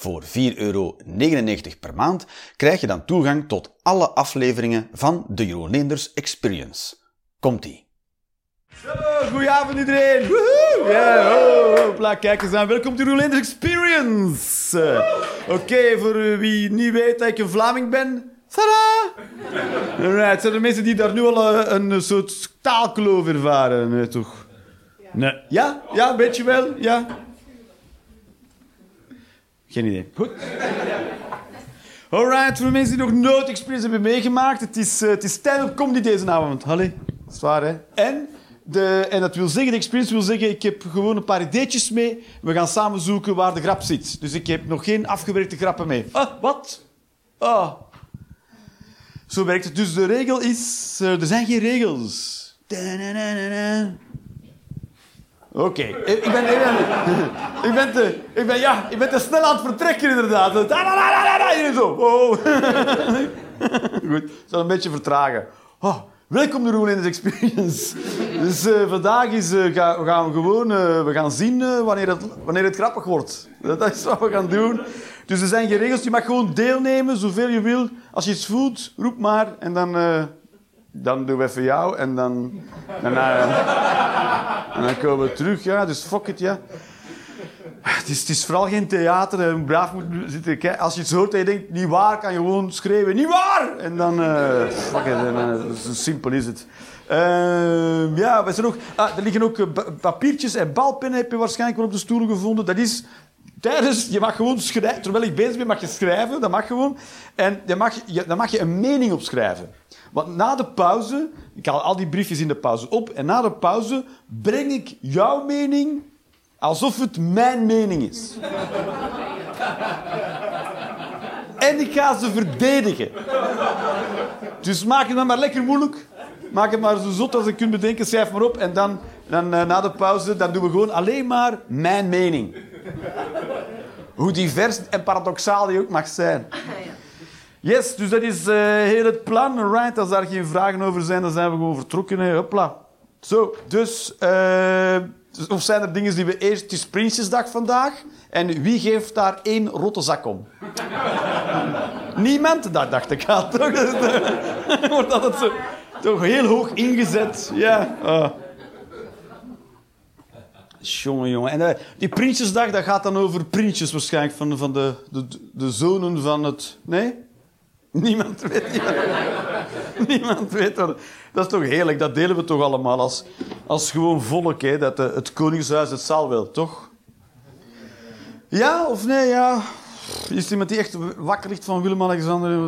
Voor 4,99 euro per maand krijg je dan toegang tot alle afleveringen van de Jeroen Leenders Experience. Komt-ie! Goedenavond iedereen! Woehoe! Ja, oh, hopla, kijk eens aan. Welkom to Jeroen Leenders Experience! Uh, Oké, voor wie niet weet dat ik een Vlaming ben... Tada! Alright, zijn er mensen die daar nu al uh, een soort taalkloof ervaren? Nee, toch? Nee. Ja? Ja, een beetje wel? Ja? Geen idee. Goed. Alright, voor de mensen die nog nooit Experience hebben meegemaakt, het is, uh, het is stand-up comedy deze avond. Hallo. Dat is waar, hè? En, de, en dat wil zeggen, de Experience wil zeggen, ik heb gewoon een paar ideetjes mee. We gaan samen zoeken waar de grap zit. Dus ik heb nog geen afgewerkte grappen mee. Ah, wat? Ah. Zo werkt het. Dus de regel is, uh, er zijn geen regels. Oké, ik, ben, ik, ben, ik, te, ik, ben, ja, ik ben te snel aan het vertrekken, inderdaad. Hier zo. Oh. Goed, zal een beetje vertragen. Oh, welkom de Roelinders Experience. Dus uh, vandaag is, ga, we gaan gewoon uh, we gaan zien wanneer, het, wanneer het grappig wordt. Dat is wat we gaan doen. Dus er zijn geen regels. Je mag gewoon deelnemen, zoveel je wil. Als je iets voelt, roep maar. En dan dan doen we even jou en dan, uh, en dan komen we terug. Ja, dus fuck it, ja. Het is, het is vooral geen theater. Je braaf moet zitten. Als je iets hoort en je denkt, niet waar, kan je gewoon schreeuwen, niet waar! En dan, uh, fuck it, en, zo simpel is het. Uh, ja, we zijn ook, er liggen ook papiertjes en balpennen heb je waarschijnlijk wel op de stoelen gevonden. Dat is tijdens, je mag gewoon schrijven, terwijl ik bezig ben, mag je schrijven, dat mag gewoon. En dan mag je, dan mag je een mening opschrijven. Want na de pauze, ik haal al die briefjes in de pauze op, en na de pauze breng ik jouw mening alsof het mijn mening is. en ik ga ze verdedigen. Dus maak het dan maar lekker moeilijk. Maak het maar zo zot als je kunt bedenken. Schrijf maar op. En dan, dan uh, na de pauze dan doen we gewoon alleen maar mijn mening. Hoe divers en paradoxaal die ook mag zijn. Yes, dus dat is uh, heel het plan. Right, als daar geen vragen over zijn, dan zijn we gewoon vertrokken. Hè. Hopla. Zo, dus... Uh, of zijn er dingen die we eerst... Het is Prinsjesdag vandaag. En wie geeft daar één rotte zak om? Niemand? Dat dacht ik al, toch? Wordt altijd zo... Toch heel hoog ingezet. Ja. Oh. Jongen, jongen. En uh, die Prinsjesdag, dat gaat dan over prinsjes waarschijnlijk. Van, van de, de, de zonen van het... Nee? Niemand weet ja. Niemand weet dat. Dat is toch heerlijk, dat delen we toch allemaal als, als gewoon volk. Hè? Dat de, het Koningshuis het zal wel, toch? Ja of nee, ja. Is er iemand die echt wakker ligt van Willem-Alexander?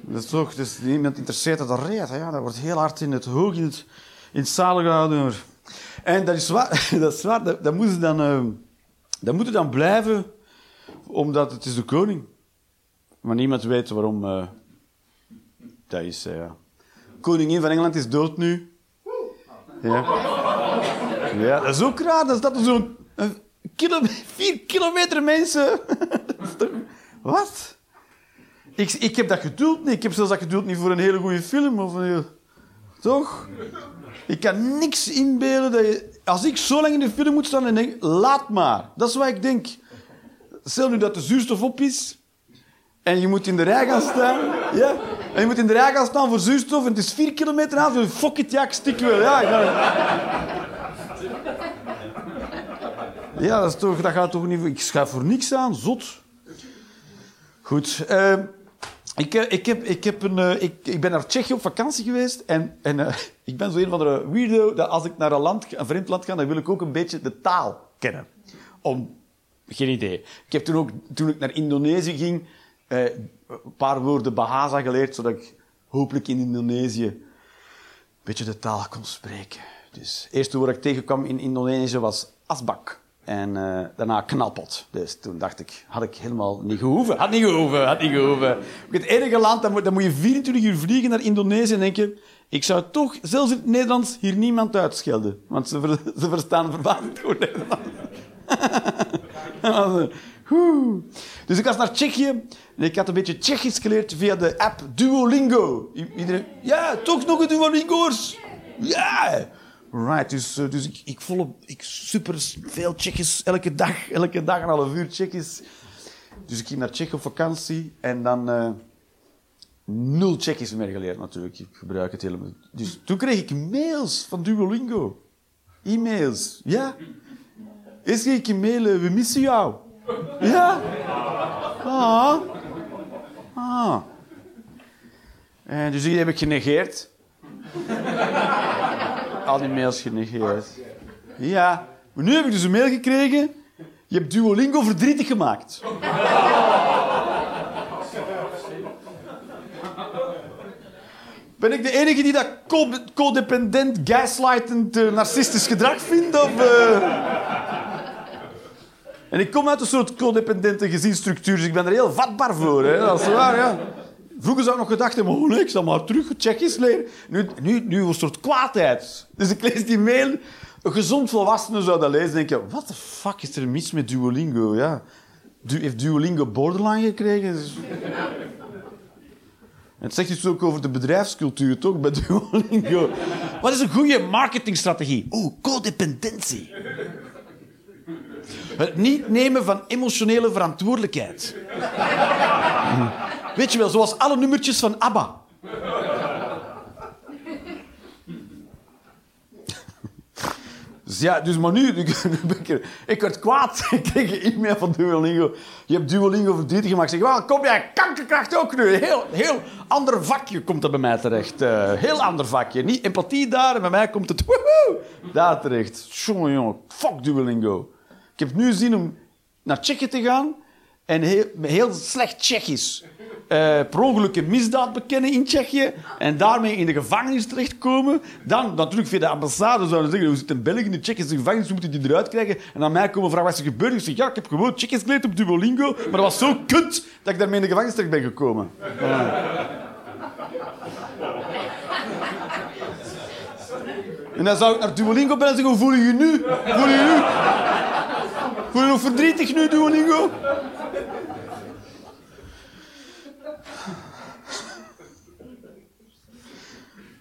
Dat is toch, dus iemand interesseert dat reet. Ja, dat wordt heel hard in het hoog, in het, in het zalen gehouden. En dat is waar, dat, is waar, dat, dat, moet dan, uh, dat moet dan blijven, omdat het is de koning maar niemand weet waarom uh, dat is. Uh, koningin van Engeland is dood nu. Ja. ja, dat is ook raar. Dat is dat zo'n kilometer, vier kilometer mensen. Wat? Ik, ik heb dat geduld niet. Ik heb zelfs dat geduld niet voor een hele goede film. Of een heel... Toch? Ik kan niks inbeelden dat je... Als ik zo lang in de film moet staan en denk... Laat maar. Dat is wat ik denk. Stel nu dat de zuurstof op is... En je moet in de rij gaan staan. Ja? En je moet in de rij gaan staan voor zuurstof. En het is vier kilometer aan. Fuck it, ja, ik stik wel. Ja, dat, toch, dat gaat toch niet... Ik schuif voor niks aan. Zot. Goed. Uh, ik, ik, heb, ik, heb een, uh, ik, ik ben naar Tsjechië op vakantie geweest. En, en uh, ik ben zo een van de weirdo... dat als ik naar een, land, een vreemd land ga, dan wil ik ook een beetje de taal kennen. Om... Geen idee. Ik heb toen ook... Toen ik naar Indonesië ging eh, een paar woorden Bahasa geleerd, zodat ik hopelijk in Indonesië een beetje de taal kon spreken. Dus het eerste woord dat ik tegenkwam in Indonesië was asbak. En eh, daarna knappeld. Dus toen dacht ik, had ik helemaal niet gehoeven. Had niet gehoeven, had niet gehoeven. Het enige land, dan moet, dan moet je 24 uur vliegen naar Indonesië en denk. Ik zou toch, zelfs in het Nederlands, hier niemand uitschelden. Want ze, ze verstaan verbazend goed Nederlands. Dus ik was naar Tsjechië en ik had een beetje Tsjechisch geleerd via de app Duolingo. Iedereen, ja, toch nog een Duolingo's? Ja! Right, dus, eh, dus ik, ik volop, ik super veel Tsjechisch, elke dag, elke dag een half uur Tsjechisch. Dus ik ging naar Tsjechië op vakantie en dan eh, nul Tsjechisch meer geleerd natuurlijk. Ik gebruik het helemaal. Dus toen kreeg ik mails van Duolingo. E-mails, ja. Eerst kreeg ik een mail, eh, we missen jou. Ja. Ah. Ah. En dus die heb ik genegeerd. Al die mails genegeerd. Ja. Maar nu heb ik dus een mail gekregen. Je hebt Duolingo verdrietig gemaakt. Ben ik de enige die dat co- codependent, gaslightend, eh, narcistisch gedrag vindt? Eh? En ik kom uit een soort codependente gezinsstructuur, dus ik ben er heel vatbaar voor. Hè? Dat is waar, ja. Vroeger zou ik nog gedacht hebben, oh ik zal maar terug Tsjechisch leren. Nu, nu, nu een soort kwaadheid. Dus ik lees die mail. Een gezond volwassene zou dat lezen en denken, what the fuck is er mis met Duolingo? Ja. Du heeft Duolingo borderline gekregen? Dus- Het zegt iets ook over de bedrijfscultuur, toch, bij Duolingo. Wat is een goede marketingstrategie? Oh, codependentie. Het niet nemen van emotionele verantwoordelijkheid. Weet je wel, zoals alle nummertjes van ABBA. Dus ja, dus maar nu, ik werd kwaad. Ik kreeg een e-mail van Duolingo. Je hebt Duolingo verdrietig gemaakt. Ik zeg, wel, kom jij kankerkracht ook nu? Heel, heel ander vakje komt er bij mij terecht. Eh, heel ander vakje. Niet empathie daar, en bij mij komt het woehoe, daar terecht. Jongen, jongen, fuck Duolingo. Ik heb nu zin om naar Tsjechië te gaan en heel, heel slecht Tsjechisch eh per ongeluk een misdaad bekennen in Tsjechië en daarmee in de gevangenis terechtkomen. Dan natuurlijk via de ambassade zouden zeggen, hoe zit in België in de Tsjechische gevangenis, hoe moeten die eruit krijgen? En aan mij komen vragen wat is er gebeurd. Ik zeg, ja, ik heb gewoon Tsjechisch geleerd op Duolingo, maar dat was zo kut dat ik daarmee in de gevangenis terecht ben gekomen. En dan zou ik naar Duolingo bellen en zeggen, hoe voel je nu? Voel je je nu? Voel je nog verdrietig nu, Duolingo?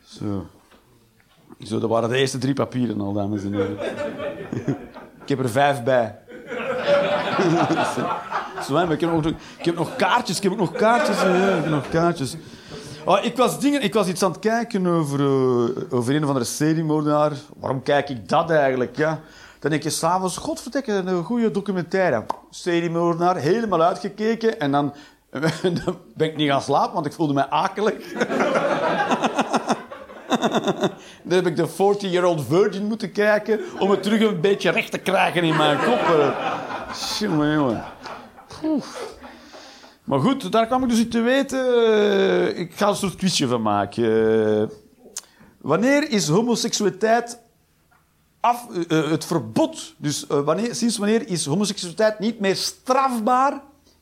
Zo. Zo, dat waren de eerste drie papieren al, dames en heren. ik heb er vijf bij. Zo, ik, heb nog, ik heb nog kaartjes, ik heb ook nog kaartjes. Ja, ik nog kaartjes. Oh, ik, was dingen, ik was iets aan het kijken over, eh, over een of andere seriemoordenaar. Waarom kijk ik dat eigenlijk? Ja. Dan denk je s'avonds, godverdikke, een goede documentaire. Seriemoordenaar, helemaal uitgekeken. En dan, dan ben ik niet gaan slapen, want ik voelde mij akelig. Dan heb ik de 40-year-old virgin moeten kijken om het terug een beetje recht te krijgen in mijn kop. eh. Jongen, jongen. Maar goed, daar kwam ik dus niet te weten. Eh, Ik ga een soort quizje van maken. Eh, Wanneer is homoseksualiteit af, eh, eh, het verbod? Dus eh, wanneer, sinds wanneer is homoseksualiteit niet meer strafbaar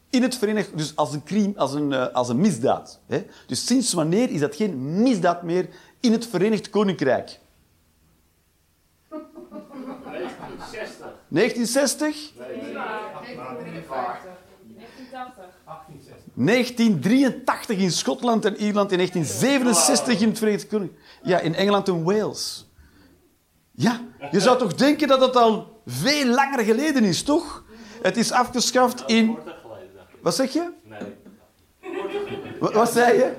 in het Verenigd... Dus als een crime, als een, als een misdaad. Hè? Dus sinds wanneer is dat geen misdaad meer in het Verenigd Koninkrijk? 1960? 1983 in Schotland en Ierland, in 1967 in het Verenigd Koninkrijk. Ja, in Engeland en Wales. Ja, je zou toch denken dat het al veel langer geleden is, toch? Het is afgeschaft in... Wat zeg je? Nee, Wat, wat zei je?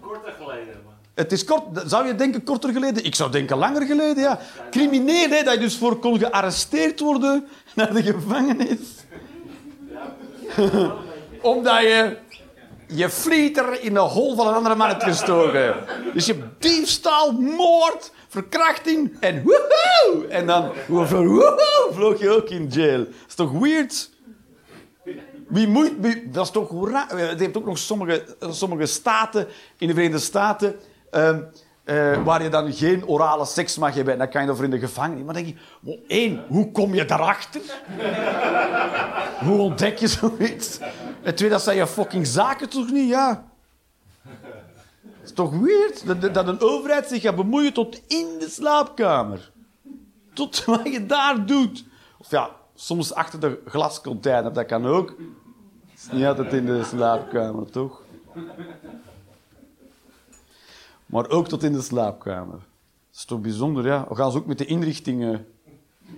korter geleden. Het is kort, zou je denken korter geleden? Ik zou denken langer geleden, ja. Crimineel, hè, dat je dus voor kon gearresteerd worden naar de gevangenis. Omdat je je flieter in de hol van een andere man hebt gestoken. Dus je hebt diefstal, moord, verkrachting en woehoe! En dan woehoe, vloog je ook in jail. Is toch weird? Wie moet, dat is toch raar. Het heeft ook nog sommige, sommige staten in de Verenigde Staten. ehm, eh, waar je dan geen orale seks mag hebben. En dan kan je over in de gevangenis. Maar dan denk je, één, hoe kom je daarachter? hoe ontdek je zoiets? En twee, dat zijn je fucking zaken toch niet? Ja. Toch weird dat, dat een overheid zich gaat bemoeien tot in de slaapkamer. Tot wat je daar doet. Of ja, soms achter de glascontainer, dat kan ook. Het is niet altijd in de slaapkamer, toch? Maar ook tot in de slaapkamer. Dat is toch bijzonder, ja? We gaan ze ook met de inrichtingen...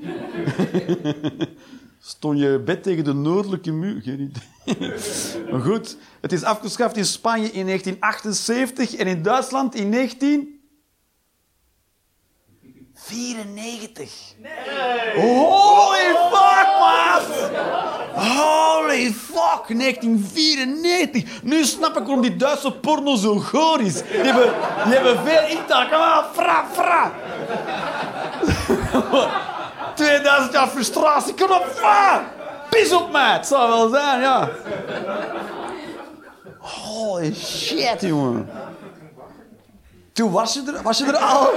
Stond je bed tegen de noordelijke muur? Geen idee. Maar goed, het is afgeschaft in Spanje in 1978 en in Duitsland in 1994. Holy fuck, maat! Holy fuck, 1994. Nu snap ik waarom die Duitse porno zo goor is. Die hebben, hebben veel intaak. Ah, fra, fra. 2000 jaar frustratie. Kom op! Pis op mij. Het zou wel zijn, ja. Holy shit, jongen. Toen was je er, was je er al.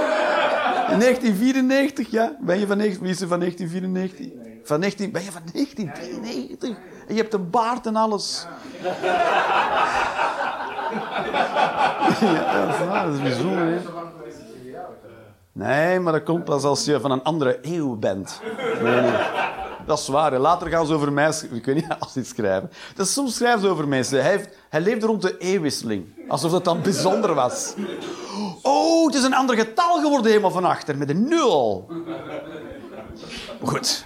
In 1994, ja. Ben je van, 19 wie is er van 1994? Van 19, ben je van 1993? En je hebt een baard en alles. Ja, dat is waar. Dat is bijzonder, hè. Nee, maar dat komt pas als je van een andere eeuw bent. Dat is waar. Later gaan ze over mij... Ik weet niet als iets schrijven. Soms schrijven ze over mensen. Hij, heeft, hij leefde rond de eeuwwisseling. Alsof dat dan bijzonder was. Oh, het is een ander getal geworden helemaal van achter. Met een nul. Goed.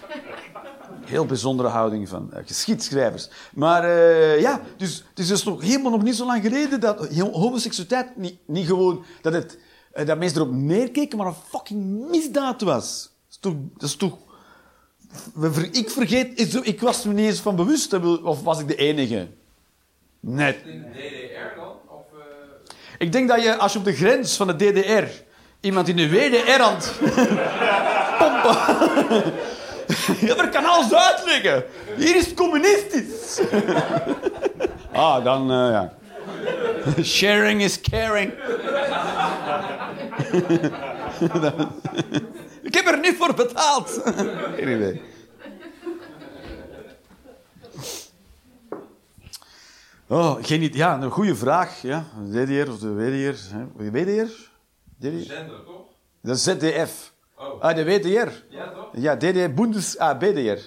Heel bijzondere houding van eh, geschiedschrijvers. Maar eh, ja, dus het is dus nog helemaal nog niet zo lang geleden dat homoseksualiteit niet, niet gewoon... Dat, het, eh, dat mensen erop neerkeken, maar een fucking misdaad was. Dat is toch... Dat is toch ik vergeet... ik- was me niet eens van bewust. Of was ik de enige? Net. DDR dan? Of, Ik denk dat je, als je op de grens van de DDR iemand in de WDR aan het pompen... ja, maar ik kan alles uitleggen. Hier is het communistisch. ah, dan, eh, ja. Sharing is caring. ik heb er niet voor betaald. Geen idee. Oh, geen idee. Ja, een goede vraag. Ja. De DDR of de WDR. hè. WDR? DDR? zender, toch? Is ZDF. Oh. Ah, de WDR. Ja, toch? Ja, DDR, Bundes... Ah, BDR.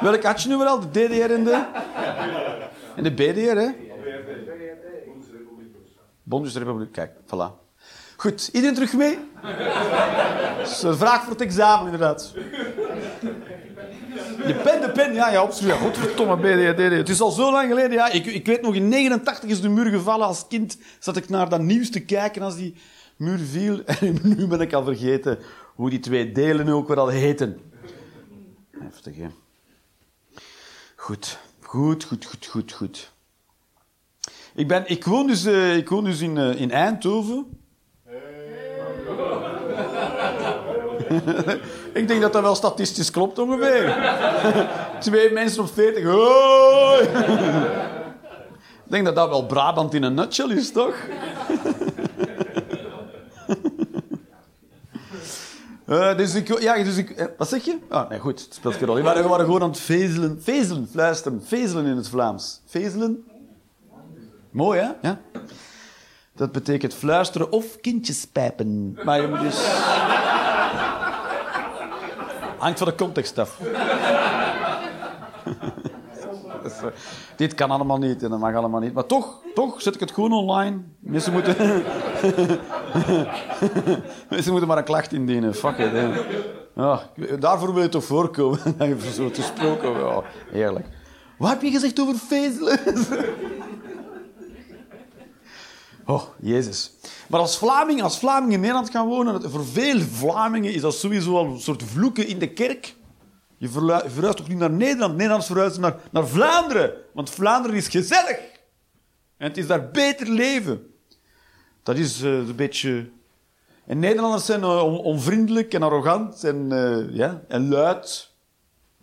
Welk had je nu wel al? De DDR en de... En de BDR, hè? Bundesrepubliek. Kijk, voilà. Goed, iedereen terug mee? Dat is een vraag voor het examen, inderdaad. De pen, de pen. Ja, ja, opschrijven. Godverdomme, BDR. Het is al zo lang geleden. Ja. Ik, ik weet nog, in 89 is de muur gevallen. Als kind zat ik naar dat nieuws te kijken als die muur viel. En nu ben ik al vergeten hoe die twee delen ook weer al heten. Heftig, hè. Goed. Goed, goed, goed, goed, goed. Ik, ben, ik woon dus, eh, ik woon dus in, eh, in Eindhoven. ik denk dat dat wel statistisch klopt ongeveer. Twee mensen op 40. Hoi! ik denk dat dat wel Brabant in een nutshell is, toch? Eh, dus ik... Ja, dus ik eh, wat zeg je? Ah, nee, goed. Het speelt geen rol. We waren, we waren gewoon aan het vezelen. Vezelen, fluisteren. Vezelen in het Vlaams. Vezelen? Mooi, hè? Ja? Dat betekent fluisteren of kindjespijpen. Maar je moet dus... Hangt van de context af. Is, eh, Dit kan allemaal niet en dat mag allemaal niet. Maar toch, toch zet ik het gewoon online. Mensen moeten... Mensen moeten maar een klacht indienen. Fuck it. Ja, daarvoor wil je toch voorkomen. Dat je zo te gesproken ja, Heerlijk. Wat heb je gezegd over vezelen? Oh, Jezus. Maar als Vlaming, als Vlaming in Nederland gaan wonen, voor veel Vlamingen is dat sowieso al een soort vloeken in de kerk. Je verhuist toch niet naar Nederland? Nederlanders verhuizen naar, naar Vlaanderen. Want Vlaanderen is gezellig. En het is daar beter leven. Dat is eh, een beetje... En Nederlanders zijn eh, on- onvriendelijk en arrogant en, eh, ja, en luid.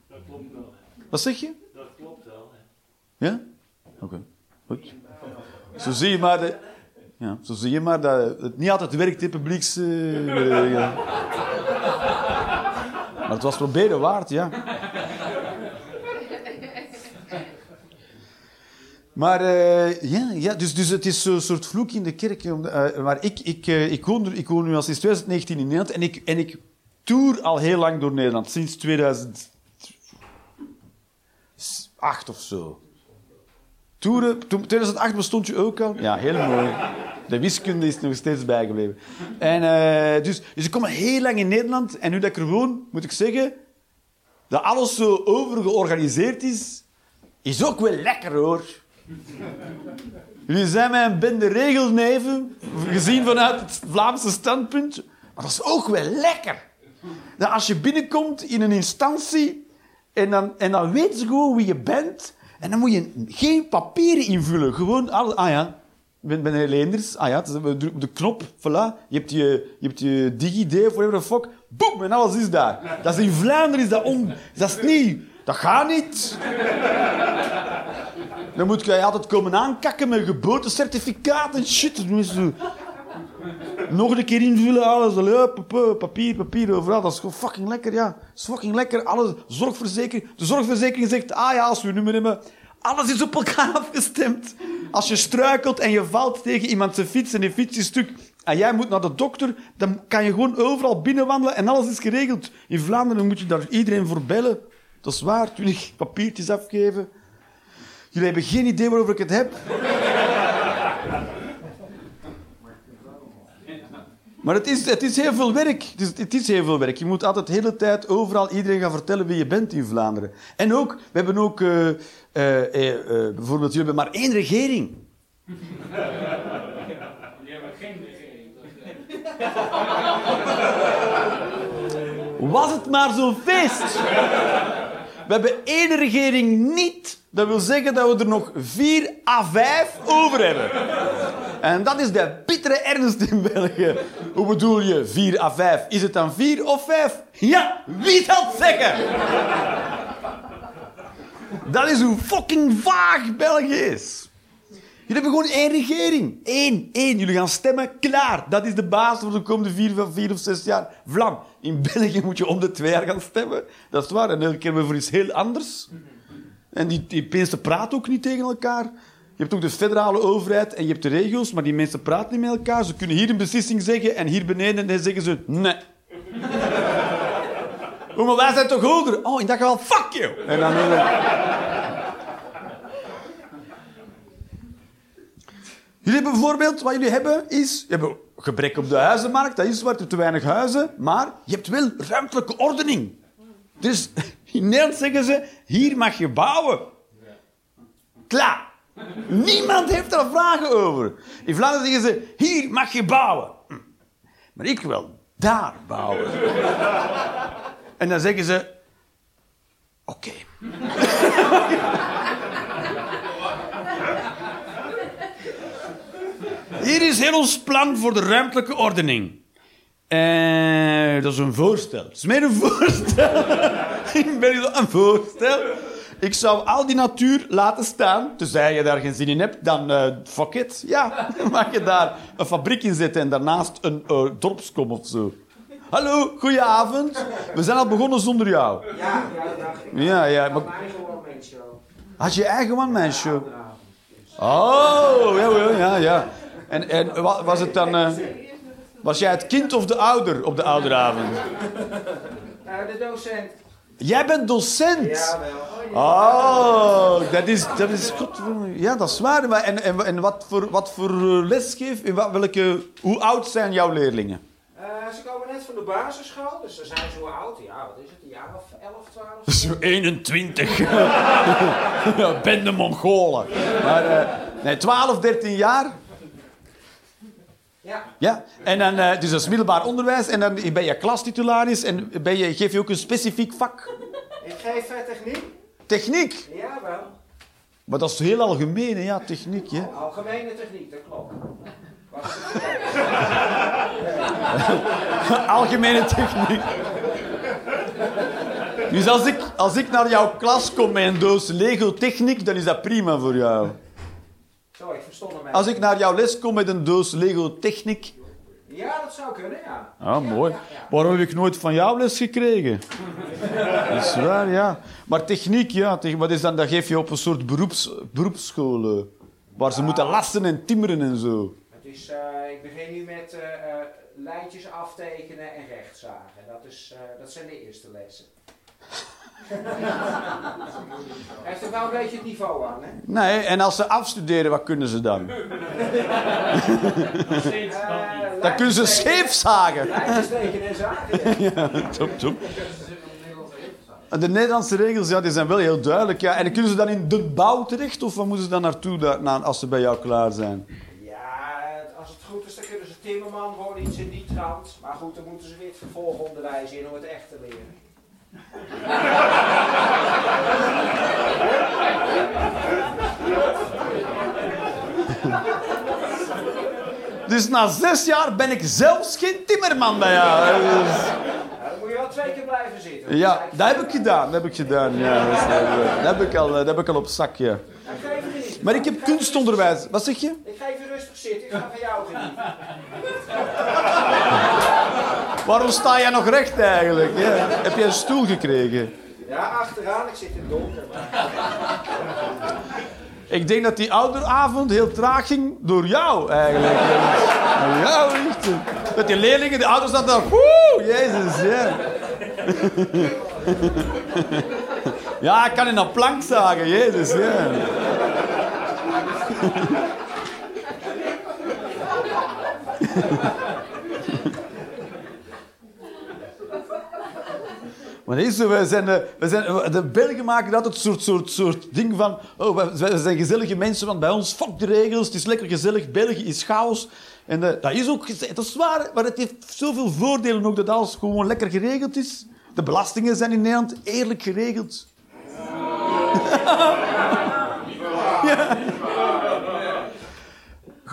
Dat klopt wel. hè. Wat zeg je? Dat klopt wel. hè. Ja? Oké, goed. Zo zie je maar... De... Ja, zo zie je maar dat het niet altijd werkt, hè, publieks... ja. Maar het was proberen waard, ja. Maar eh, ja, ja dus, dus het is zo'n soort vloek in de kerk. eh, maar ik, ik, eh, ik, woon ik woon nu al sinds 2019 in Nederland en ik, en ik tour al heel lang door Nederland. Sinds 2008 of zo. Toeren, toen, 2008 bestond je ook al. Ja, heel mooi. De wiskunde is nog steeds bijgebleven. En, eh, dus, dus ik kom heel lang in Nederland en nu dat ik er woon, moet ik zeggen dat alles zo overgeorganiseerd is, is ook wel lekker hoor. Jullie zijn mij een bende regelneven, gezien vanuit het Vlaamse standpunt. Maar dat is ook wel lekker. Dat als je binnenkomt in een instantie en dan, en dan weten ze gewoon wie je bent. En dan moet je geen papieren invullen. Gewoon, alle, ah ja, ben, ben Leenders. Ah ja, we drukken de knop, voilà. Je hebt je, je, hebt je DigiD, whatever the fuck. Boom, en alles is daar. Dat is in Vlaanderen, is dat on... Dat is niet... Dat gaat niet. Dan moet je altijd komen aankakken met geboortecertificaat en shit. Nog een keer invullen, alles. Papier, papier, overal. Dat is gewoon fucking lekker, ja. Is fucking lekker. Alles, zorgverzekering. De zorgverzekering zegt, ah ja, als we nummer hebben... Alles is op elkaar afgestemd. Als je struikelt en je valt tegen iemand zijn fiets en die fiets is stuk... En jij moet naar de dokter, dan kan je gewoon overal binnenwandelen en alles is geregeld. In Vlaanderen moet je daar iedereen voor bellen. Dat is waar, twintig papiertjes afgeven. Jullie hebben geen idee waarover ik het heb. Maar het is, het is heel veel werk. Het is, het is heel veel werk. Je moet altijd de hele tijd overal iedereen gaan vertellen wie je bent in Vlaanderen. En ook, we hebben ook eh, eh, eh, bijvoorbeeld, jullie hebben maar één regering. Hebben geen regering. Was het maar zo'n feest. We hebben één regering niet. Dat wil zeggen dat we er nog vier à vijf over hebben. En dat is de bittere ernst in België. Hoe bedoel je, vier à vijf? Is het dan vier of vijf? Ja, wie zal het zeggen? Dat is hoe fucking vaag België is. Jullie hebben gewoon één regering. Eén, één. Jullie gaan stemmen, klaar. Dat is de basis voor de komende vier, vier of zes jaar. Vlam. In België moet je om de twee jaar gaan stemmen. Dat is waar. En elke keer weer voor iets heel anders. En die, die mensen praten ook niet tegen elkaar. Je hebt ook de federale overheid en je hebt de regio's, maar die mensen praten niet met elkaar. Ze kunnen hier een beslissing zeggen en hier beneden dan zeggen ze nee. Oh, maar wij zijn toch hoger? Oh, in dat geval, fuck you! En dan... Jullie hebben bijvoorbeeld, wat jullie hebben, is... Je hebt gebrek op de huizenmarkt, dat is waar, hebt te weinig huizen. Maar je hebt wel ruimtelijke ordening. Dus in Nederland zeggen ze, hier mag je bouwen. Klaar. Niemand heeft daar vragen over. In Vlaanderen zeggen ze, hier mag je bouwen. Hm. Maar ik wil daar bouwen. En dan zeggen ze, oké. Hier is heel ons plan voor de ruimtelijke ordening. Eh, dat is een voorstel. Het is meer een voorstel. Ik ben hier een voorstel. Ik zou al die natuur laten staan. Tenzij je daar geen zin in hebt, dan eh, fuck it. Ja, dan mag je daar een fabriek in zetten en daarnaast een eh, dorpskom of zo. Hallo, goedenavond. We zijn al begonnen zonder jou. Ja, ja, ik. Ja, ja. Maar eigen had je eigen one-man show? Oh, ja, ja, ja. ja. En, en wa- was het dan... eh, was jij het kind of de ouder op de ouderavond? De docent. Jij bent docent. Ja, wel. Oh, Oh, dat is, dat is god, ja, dat is waar. Maar en, en, en wat voor, wat voor eh, lesgeef? In wat, welke, hoe oud zijn jouw leerlingen? Eh, ze komen net van de basisschool, dus ze zijn zo oud. Ja, wat is het? Een jaar of 11, 12? Zo 21. Ja, Bende Mongolen. Maar, eh, nee, 12, 13 jaar. Ja. Ja, en dan, eh, dus dat is middelbaar onderwijs. En dan ben je klastitularis en ben je, geef je ook een specifiek vak. Ik geef eh, techniek. Techniek. Ja, wel. Maar dat is heel algemeen, ja, techniek. Hè? Algemene techniek, dat klopt. Algemene techniek. Dus als ik, als ik naar jouw klas kom met een doos Lego techniek, dan is dat prima voor jou. Zo, ik verstond hem Als ik naar jouw les kom met een doos Lego Technic... Ja, dat zou kunnen, ja. Ah, mooi. Ja, ja, ja. Waarom heb ik nooit van jou les gekregen? Dat is waar, ja. Maar techniek, ja. Wat is dan? Dat geef je op een soort beroeps, beroepsschool. eh, waar ze moeten lassen en timmeren en zo. Het is, eh, ik begin nu met eh, eh, lijntjes aftekenen en rechtzagen. Dat, is, eh, dat zijn de eerste lessen. Heeft er wel een beetje het niveau aan, hè? Nee, en als ze afstuderen, wat kunnen ze dan? Eh, Dan kunnen ze scheef zagen. En zagen, ja. Top, top. De Nederlandse regels ja, die zijn wel heel duidelijk. Ja. En kunnen ze dan in de bouw terecht? Of waar moeten ze dan naartoe als ze bij jou klaar zijn? Ja, als het goed is, dan kunnen ze timmerman worden, iets in die trant. Maar goed, dan moeten ze weer het vervolgonderwijs in om het echt te leren. Dus na zes jaar ben ik zelfs geen timmerman bij jou. Dus- Ja, dan moet je wel twee keer blijven zitten. Ja, dat heb ik gedaan. Dat heb ik gedaan. Ja, dat, heb ik al, eh, dat heb ik al op zak, ja. Ik geef je niet. Maar ik heb kunstonderwijs. Wat zeg je? Ik geef je rustig zitten, ik ga van jou genieten. Waarom sta jij nog recht eigenlijk? Ja. Heb jij een stoel gekregen? Ja, achteraan, ik zit in het donker. Maar... Ik denk dat die ouderavond heel traag ging door jou eigenlijk. Door jou echt. Met die leerlingen, de ouders zaten daar. Woe, jezus, ja. Ja, ik kan in een plank zagen, jezus, ja. Maar dat is zo, wij zijn, eh, zijn, de Belgen maken altijd een soort, soort, soort ding van... Oh, wij, zijn gezellige mensen, want bij ons, fuck de regels, het is lekker gezellig, België is chaos. En eh, dat is ook dat is waar, maar het heeft zoveel voordelen ook dat alles gewoon lekker geregeld is. De belastingen zijn in Nederland eerlijk geregeld. ja.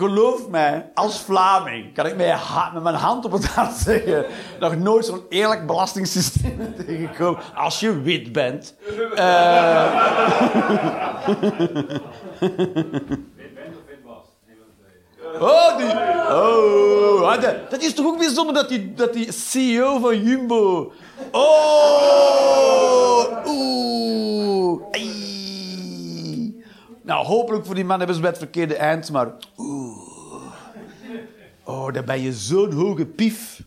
Geloof mij, als Vlaming kan ik met, mijn hand op het hart zeggen... nog nooit zo'n eerlijk belastingssysteem tegengekomen als je wit bent. Eh, oh, die... Oh, dat- is toch ook bijzonder dat die, dat die CEO van Jumbo... Oh, oeh. Nou, hopelijk voor die man hebben ze bij het verkeerde eind, maar... Oeh. Oh, dan ben je zo'n hoge pief.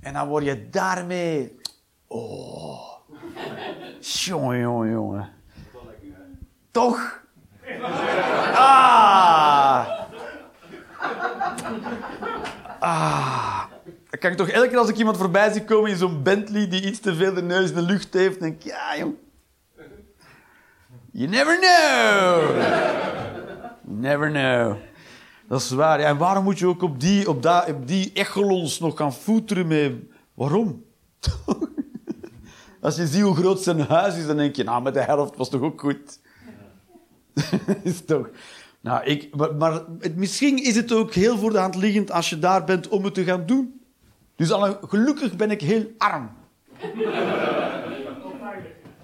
En dan word je daarmee... Oh. Jongen, jongen, jongen. Toch? Ah. Ah. Dan kan ik toch elke keer als ik iemand voorbij zie komen in zo'n Bentley die iets te veel de neus in de lucht heeft, denk ik, ja, jong. You never know. Never know. Dat is waar. En waarom moet je ook op die, op die echelons nog gaan voeteren mee? Waarom? Als je ziet hoe groot zijn huis is, dan denk je, nou, met de helft was toch ook goed. is toch... Nou, ik, maar, het- misschien is het ook heel voor de hand liggend als je daar bent om het te gaan doen. Dus al gelukkig ben ik heel arm.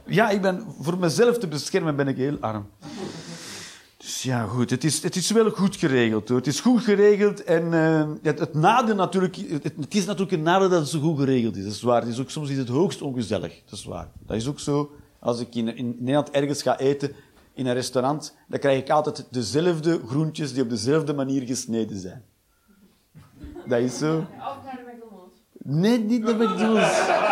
Ja, ik ben, voor mezelf te beschermen ben ik heel arm. Dus ja, goed. Het is, het is wel goed geregeld. Hoor. Het is goed geregeld en eh, het, het nadeel natuurlijk... Het, het is natuurlijk een nadeel dat het zo goed geregeld is. Dat is waar. Het is ook, soms is het hoogst ongezellig. Dat is waar. Dat is ook zo. Als ik in, in Nederland ergens ga eten, in een restaurant, dan krijg ik altijd dezelfde groentjes die op dezelfde manier gesneden zijn. Dat is zo. Of naar de McDonald's. Nee, niet de McDonald's.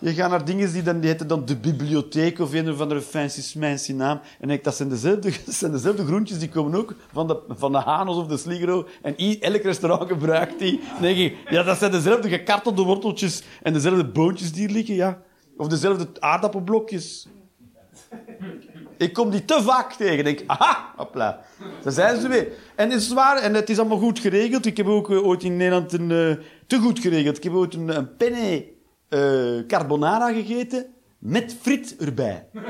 Je gaat naar dingen die, dan, die heten dan de bibliotheek of een of andere fancy smancy naam. En ik dat zijn dezelfde, zijn dezelfde groentjes, die komen ook van de, van de Hanos of de Sligro. En elk restaurant gebruikt die. Denk ik, ja, dat zijn dezelfde gekartelde worteltjes en dezelfde boontjes die hier liggen, ja. Of dezelfde aardappelblokjes. Ik kom die te vaak tegen. Ik denk, aha, hopla. Daar zijn ze weer. En het is waar, en het is allemaal goed geregeld. Ik heb ook eh, ooit in Nederland een... eh, te goed geregeld. Ik heb ooit een, een penne eh, carbonara gegeten met friet erbij.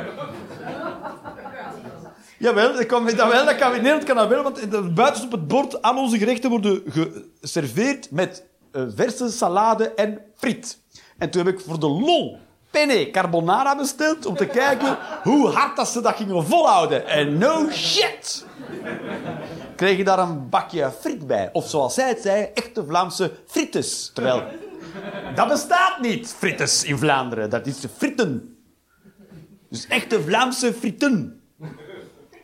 Jawel, dat kan, dat wel, dat kan, in Nederland kan dat wel, want buiten op het bord al onze gerechten worden geserveerd met eh, verse salade en friet. En toen heb ik voor de lol penne carbonara besteld om te kijken hoe hard dat ze dat gingen volhouden. En no shit! Kreeg je daar een bakje friet bij. Of zoals zij het zei, echte Vlaamse frites. Terwijl, dat bestaat niet, frites in Vlaanderen. Dat is fritten. Dus echte Vlaamse frieten.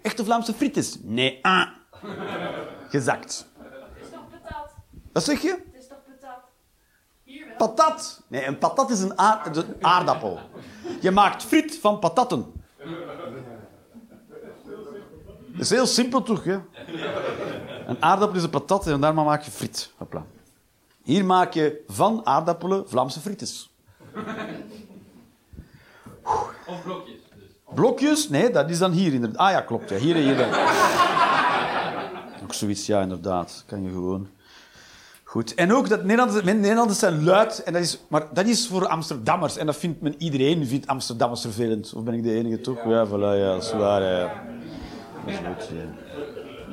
Echte Vlaamse frites. Nee, ah. Gezakt. Het is toch patat? Wat zeg je? Het is toch patat? Hier wel. Patat. Nee, een patat is een, aard- een aardappel. Je maakt friet van patatten. Dat is heel simpel toch, hè? Een aardappel is een patat en daarmee maak je friet. Hopla. Hier maak je van aardappelen Vlaamse frites. Of blokjes. Dus. Blokjes? Nee, dat is dan hier inderdaad. Ah ja, klopt. Ja. Hier en hier. dan. Ook zoiets, ja, inderdaad. Kan je gewoon... Goed. En ook dat Nederlanders, zijn luid. En dat is, maar dat is voor Amsterdammers. En dat vindt men, iedereen vindt Amsterdammers vervelend. Of ben ik de enige toch? Ja, voilà, ja, dat is waar. Ja. Dat is goed, ja.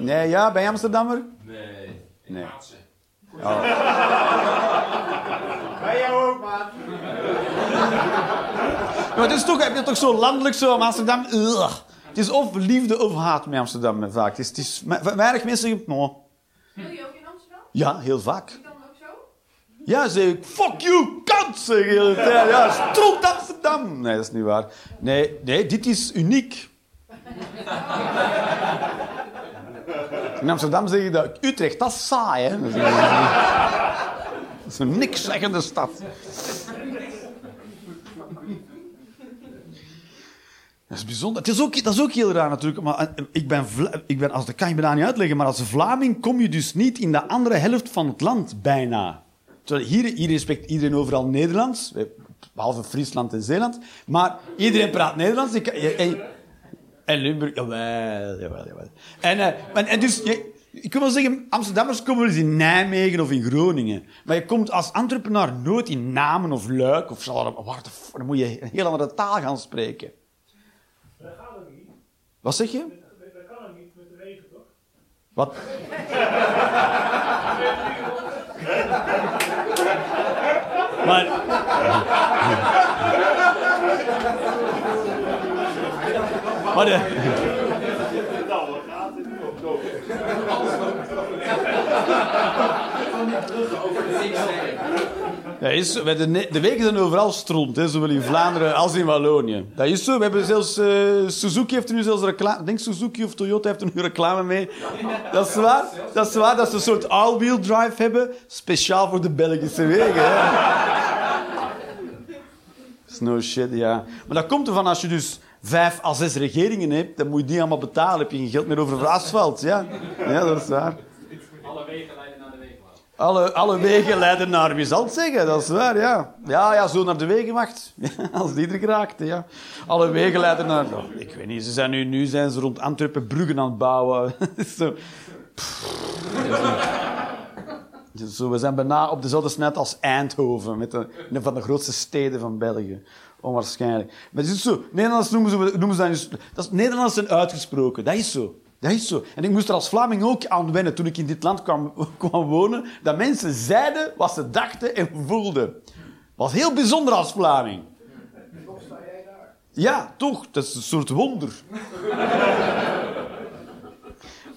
Nee, ja, ben je Amsterdammer? Nee. Nee. Bij jou ook, maat. Maar het is toch, heb je toch zo landelijk zo om Amsterdam? Ugh. Het is of liefde of haat met Amsterdam vaak. Het is, het is, me- weinig mensen "Nou, Wil je ook in Amsterdam? ja, heel vaak. Dan ook zo? Ja, zeg ik, fuck you, kant, zeg. Ja, stront Amsterdam. Nee, dat is niet waar. Nee, nee, dit is uniek. In Amsterdam zeg je dat. Utrecht, dat is saai, hè. Dat is een, niks zeggende stad. Dat is bijzonder. Het is ook, dat is ook heel raar natuurlijk. Maar eh, ik ben, ik ben, als, dat kan je bijna niet uitleggen, maar als Vlaming kom je dus niet in de andere helft van het land, bijna. Hier, hier spreekt iedereen overal Nederlands, eh, behalve Friesland en Zeeland. Maar iedereen praat Nederlands. Ik, en Limburg, jawel, jawel, jawel. En, eh, en, en dus, je, ik kan wel zeggen, Amsterdammers komen wel eens in Nijmegen of in Groningen. Maar je komt als Antwerpenaar nooit in Namen of Luik of zo. Waar de f- Dan moet je een heel andere taal gaan spreken. Dat gaat ook niet. Wat zeg je? Dat dat kan ook niet met de wegen, toch? Wat? Maar... Maar de... Ja, is, zo. de, de wegen zijn overal stront, hè, zowel in Vlaanderen als in Wallonië. Dat is zo. We hebben zelfs, eh, Suzuki heeft er nu zelfs reclame... Denk Suzuki of Toyota heeft er nu reclame mee. Dat is waar. Dat is waar, dat ze een soort all-wheel drive hebben. Speciaal voor de Belgische wegen. Hè. No shit, ja. Maar dat komt ervan als je dus vijf à zes regeringen hebt, dan moet je die allemaal betalen. heb je geen geld meer over voor asfalt, ja. Ja, dat is waar. Alle wegen leiden naar de wegenwacht. Alle, alle wegen leiden naar, wie zal het zeggen? Dat is waar, ja. Ja, ja, zo naar de wegenwacht. Als die er geraakt, ja. Alle wegen leiden naar... nou, ik weet niet, ze zijn nu, nu zijn ze rond Antwerpen bruggen aan het bouwen. zo. Zo, we zijn bijna op dezelfde snelheid als Eindhoven, met een van de grootste steden van België. Onwaarschijnlijk. Maar het is zo. Nederlands noemen ze, dat, is, Nederlands zijn uitgesproken. Dat is zo. Dat is zo. En ik moest er als Vlaming ook aan wennen toen ik in dit land kwam, kwam wonen. Dat mensen zeiden wat ze dachten en voelden. Was heel bijzonder als Vlaming. Ja, toch. Dat is een soort wonder.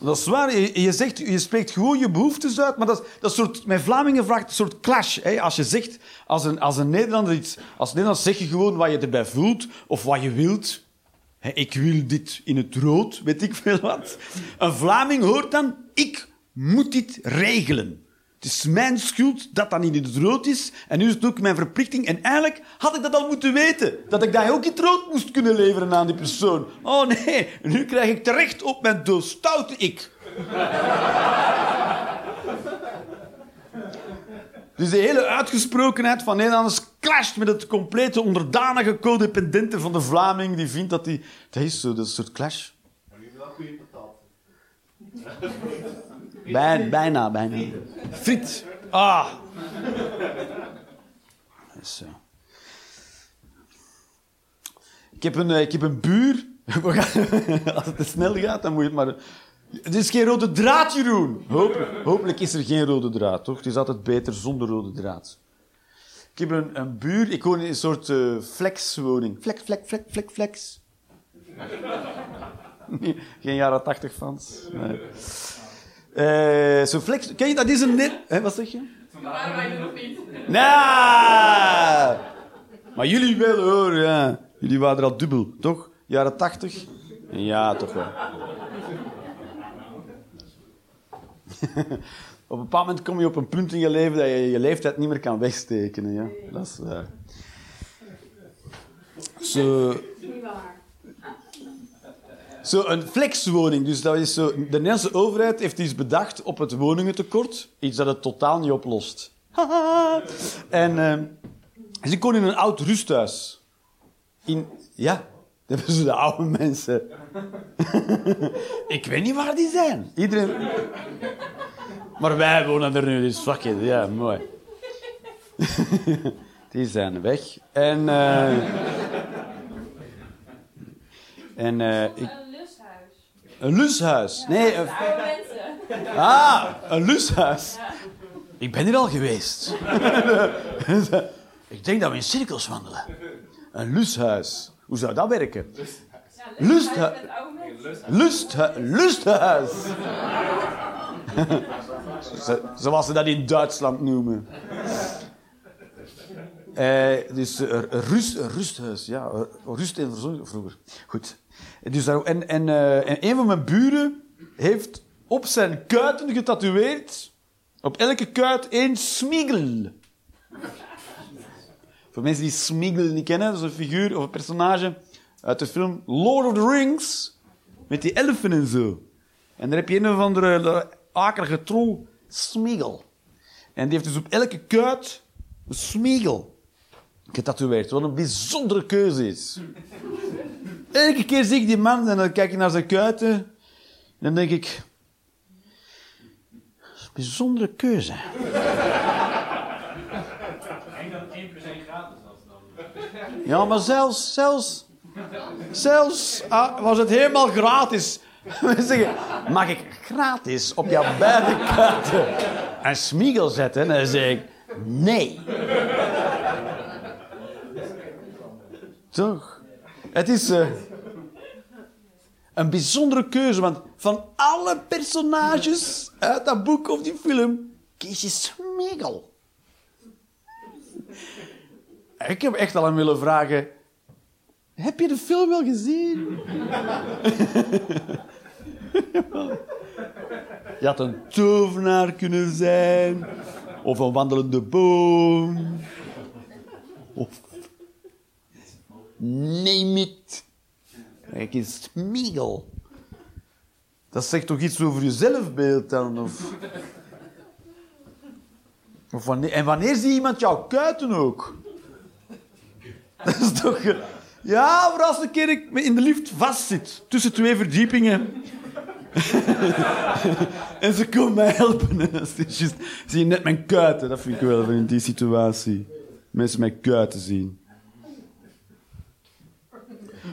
Dat is waar. Je, zegt, je spreekt gewoon je behoeftes uit, maar dat, dat soort, met Vlamingen vraagt een soort clash. Hè? Als je zegt, als een, als een Nederlander iets... Als Nederlander zeg je gewoon wat je erbij voelt of wat je wilt. Hè, ik wil dit in het rood, weet ik veel wat. Een Vlaming hoort dan, ik moet dit regelen. Het is mijn schuld dat dat niet in het rood is. En nu is het ook mijn verplichting. En eigenlijk had ik dat al moeten weten. Dat ik dat ook in het rood moest kunnen leveren aan die persoon. Oh nee, nu krijg ik terecht op mijn doodstoute ik. Dus de hele uitgesprokenheid van Nederlanders clasht met het complete onderdanige codependente van de Vlaming. Die vindt dat die... Dat is zo, dat is een soort clash. Bij, bijna, bijna. Friet. Ah. Dat is zo. Ik heb een, eh, ik heb een buur. Als het te snel gaat, dan moet je het maar... Het is geen rode draad, Jeroen. Hopelijk, hopelijk is er geen rode draad, toch? Het is altijd beter zonder rode draad. Ik heb een, een buur, ik woon in een soort eh, flexwoning. Flex, flex, flex, flex, flex. Geen jaren tachtig fans. Nee. Eh, Zo'n flex... Ken je, dat is een... net- wat zeg je? waren wij nog niet. Nee! Maar jullie wel hoor, ja. Jullie waren er al dubbel, toch? Jaren tachtig? Ja, toch wel. op een bepaald moment kom je op een punt in je leven dat je je leeftijd niet meer kan wegsteken. Ja? Dat is waar. Zo. Zo een flexwoning. Dus dat is zo, de Nederlandse overheid heeft iets bedacht op het woningentekort. Iets dat het totaal niet oplost. En eh, ze kon in een oud rusthuis. In, ja, dat hebben ze de oude mensen. Ik weet niet waar die zijn. Iedereen... Maar wij wonen er nu, dus fuck it. Ja, mooi. die zijn weg. En... eh, en eh, ik, Een lusthuis. lushuis. Nee, een, ah, een lushuis. Ik ben hier al geweest. ik denk dat we in cirkels wandelen. Een lushuis. Hoe zou dat werken? Lusthuis lusthuis. Zo- Zoals ze dat in Duitsland noemen. Eh, dus eh, een rust, een rusthuis, ja. Rust en vroeger. Goed. Dus en, en, eh, en een van mijn buren heeft op zijn kuiten getatoeëerd, op elke kuit één smiegel. Voor mensen die Smeagol niet kennen, dat is een figuur of een personage uit de film Lord of the Rings. Met die elfen en zo. En daar heb je een of andere akelige troll. En die heeft dus op elke kuit Smeagol getatoeëerd. Wat een bijzondere keuze is. Elke keer zie ik die man en dan kijk ik naar zijn kuiten. En dan denk ik... Een bijzondere keuze. Ik denk dat 1 plus 1 gratis was dan. Ja, maar zelfs, zelfs, zelfs ah, was het helemaal gratis. Zeggen, mag ik gratis op jouw beide kuiten een smiegel zetten? En dan zeg ik, nee. Toch? Het is eh, een bijzondere keuze, want van alle personages uit dat boek of die film kies je smiegel. Ik heb echt al aan willen vragen... Heb je de film wel gezien? Je had een tovenaar kunnen zijn. Of een wandelende boom. Of... Name it. Kijk eens, Smeagol. Dat zegt toch iets over je zelfbeeld dan? Of... Of wanneer, en wanneer zie iemand jouw kuiten ook? Dat is toch... Ja, voor als een keer in de lift vastzit. Tussen twee verdiepingen. En ze komen mij helpen. En dan is het juist- zie je net mijn kuiten. Dat vind ik wel in die situatie. Mensen mijn kuiten zien.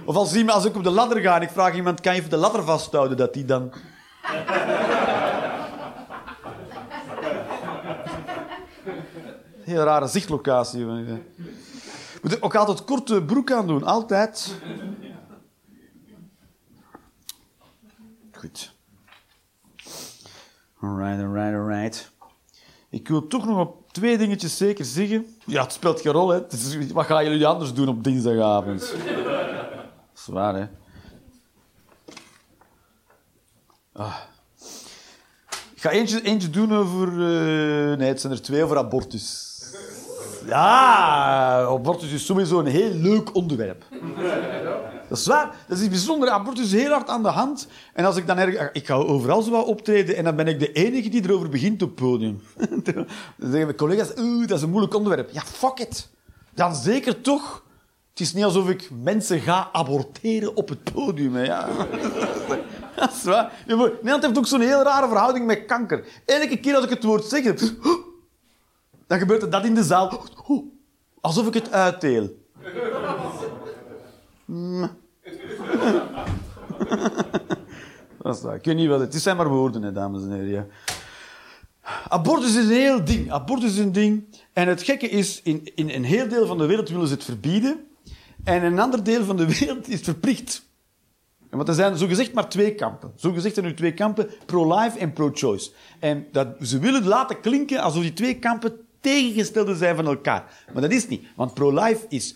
Of als, als ik op de ladder ga en ik vraag iemand... Kan je even de ladder vasthouden? Dat die dan... Heel rare zichtlocatie. Moet ik ook altijd korte broek aan doen. Altijd. Goed. Alright, alright, alright. Ik wil toch nog op twee dingetjes zeker zeggen. Ja, het speelt geen rol, hè. Wat gaan jullie anders doen op dinsdagavond? Dat is waar, hè. Ah. Ik ga eentje, eentje doen over... eh, nee, het zijn er twee over abortus. Ja, abortus is sowieso een heel leuk onderwerp. Dat is waar. Dat is bijzonder. Abortus is heel hard aan de hand. En als ik dan erg... Ik ga overal zo wat optreden en dan ben ik de enige die erover begint op het podium. dan zeggen mijn collega's, oeh, dat is een moeilijk onderwerp. Ja, fuck it. Dan zeker toch. Het is niet alsof ik mensen ga aborteren op het podium. Hè. Ja. Dat is waar. Nederland heeft ook zo'n heel rare verhouding met kanker. Elke keer als ik het woord zeg, dan gebeurt er dat in de zaal. Alsof ik het uitdeel. Mm. Dat is waar. Niet het is. Zijn maar woorden, hè, dames en heren. ja. Abortus is een heel ding. Abortus is een ding. En het gekke is, in, in een heel deel van de wereld willen ze het verbieden. En een ander deel van de wereld is het verplicht. Want er zijn zogezegd maar twee kampen. Zogezegd zijn er twee kampen, pro-life en pro-choice. En dat, ze willen laten klinken alsof die twee kampen tegengestelde zijn van elkaar. Maar dat is niet. Want pro-life is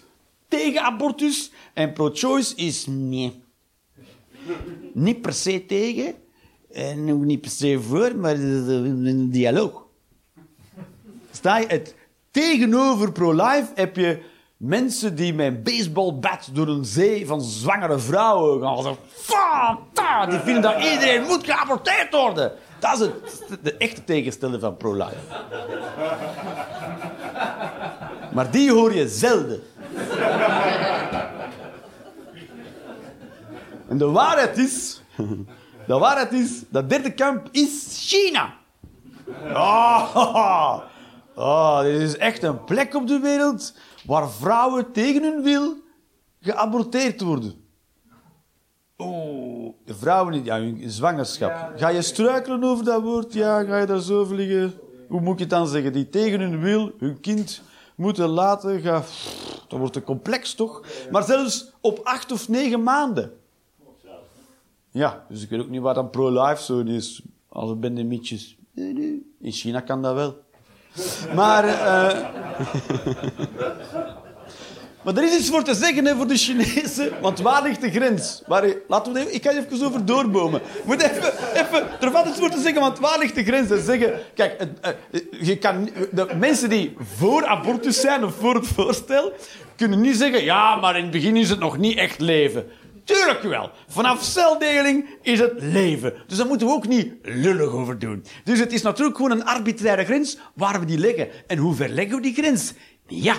tegen abortus en pro-choice is nee. Niet per se tegen en ook niet per se voor, maar een dialoog. Sta je het tegenover pro-life heb je mensen die met een baseballbat door een zee van zwangere vrouwen gaan. Zo, die vinden dat iedereen moet geaborteerd worden. Dat is het, de echte tegenstelling van pro-life. Maar die hoor je zelden. En de waarheid is... De waarheid is, dat derde kamp is China. Ah, dit is echt een plek op de wereld waar vrouwen tegen hun wil geaborteerd worden. Oh, de vrouwen niet, ja, zwangerschap. Ga je struikelen over dat woord? Ja, ga je daar zo over liggen? Hoe moet ik het dan zeggen? Die tegen hun wil hun kind moeten laten gaan. Dat wordt te complex, toch? Maar zelfs op acht of negen maanden. Ja, dus ik weet ook niet wat dan pro-life zo is. Als bende mietjes. In China kan dat wel. Maar, eh maar er is iets voor te zeggen voor de Chinezen. Want waar ligt de grens? Waar, laten we even, ik ga even over doorbomen. Moet even, even, er valt iets voor te zeggen, want waar ligt de grens? En zeggen, kijk, eh, je kan, de mensen die voor abortus zijn of voor het voorstel, kunnen niet zeggen, ja, maar in het begin is het nog niet echt leven. Tuurlijk wel. Vanaf celdeling is het leven. Dus daar moeten we ook niet lullig over doen. Dus het is natuurlijk gewoon een arbitraire grens waar we die leggen. En hoe ver leggen we die grens? Ja,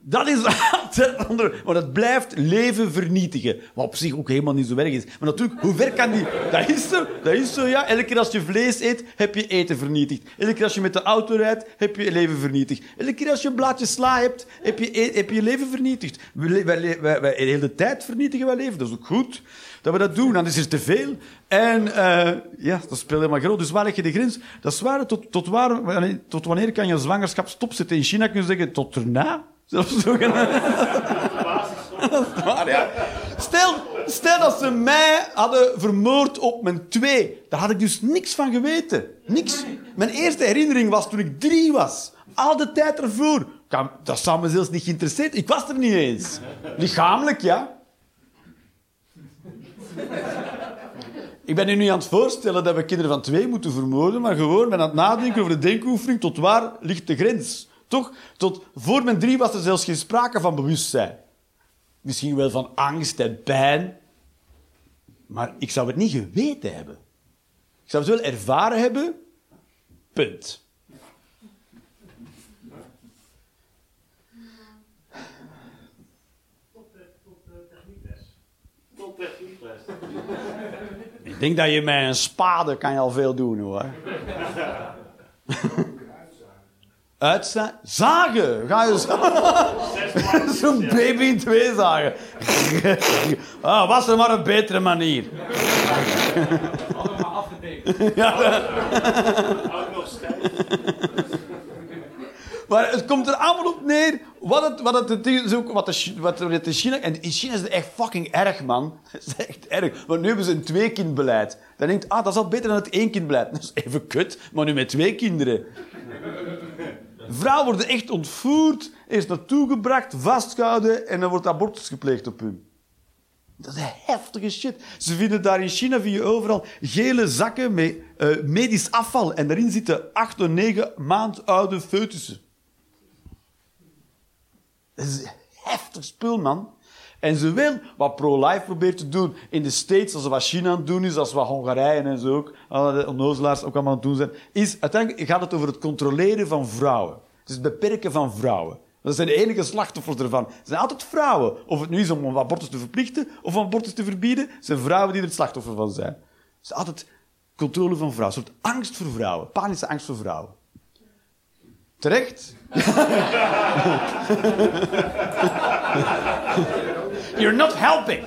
dat is altijd. Want het blijft leven vernietigen. Wat op zich ook helemaal niet zo erg is. Maar natuurlijk, hoe ver kan die... Dat is zo, dat is zo, ja. Elke keer als je vlees eet, heb je eten vernietigd. Elke keer als je met de auto rijdt, heb je leven vernietigd. Elke keer als je een blaadje sla hebt, heb je, e- heb je leven vernietigd. Wij, wij, wij, wij- de hele tijd vernietigen wij leven. Dat is ook goed dat we dat doen. Dan is er te veel. En eh, ja, dat speelt helemaal groot. Dus waar leg je de grens? Dat is waar. Tot, tot, waar, tot wanneer kan je zwangerschap stopzetten? In China kun je zeggen, tot erna. Zelfs zo Dat is waar, ja. Stel, stel dat ze mij hadden vermoord op mijn twee. Daar had ik dus niks van geweten. Niks. Mijn eerste herinnering was toen ik drie was. Al de tijd ervoor. Dat zou me zelfs niet geïnteresseerd. Ik was er niet eens. Lichamelijk, ja. Ik ben u nu aan het voorstellen dat we kinderen van twee moeten vermoorden, maar gewoon ben aan het nadenken over de denkoefening tot waar ligt de grens. Toch? Tot voor mijn drie was er zelfs geen sprake van bewustzijn. Misschien wel van angst en pijn. Maar ik zou het niet geweten hebben. Ik zou het wel ervaren hebben. Punt. Ik denk dat je met een spade kan je al veel doen, hoor. Uitzagen? Zagen! Ga je zagen? Zo'n baby in twee zagen. ah, was er maar een betere manier. Allemaal nog stijf. Maar het komt er allemaal op neer. Wat, het, wat, het, is ook, wat, de, wat in China... En in China is het echt fucking erg, man. Het is echt erg. Want nu hebben ze een tweekindbeleid. Dan denkt, ah, dat is al beter dan het éénkindbeleid. Dat is even kut, maar nu met twee kinderen. Vrouwen worden echt ontvoerd, eerst naartoe gebracht, vastgehouden en dan wordt abortus gepleegd op hun. Dat is heftige shit. Ze vinden daar in China via overal gele zakken met eh, medisch afval. En daarin zitten acht of negen maand oude foetussen. Dat is heftig spul, man. En ze wil wat pro-life probeert te doen in de States, als wat China aan het doen is, als wat Hongarije en zo ook, alle onnozelaars ook allemaal aan het doen zijn, is uiteindelijk gaat het over het controleren van vrouwen. Dus het beperken van vrouwen. Dat zijn de enige slachtoffers ervan. Het zijn altijd vrouwen. Of het nu is om abortus te verplichten of om abortus te verbieden, zijn vrouwen die er het slachtoffer van zijn. Het is altijd controle van vrouwen. Een soort angst voor vrouwen. Panische angst voor vrouwen. Terecht? You're not helping.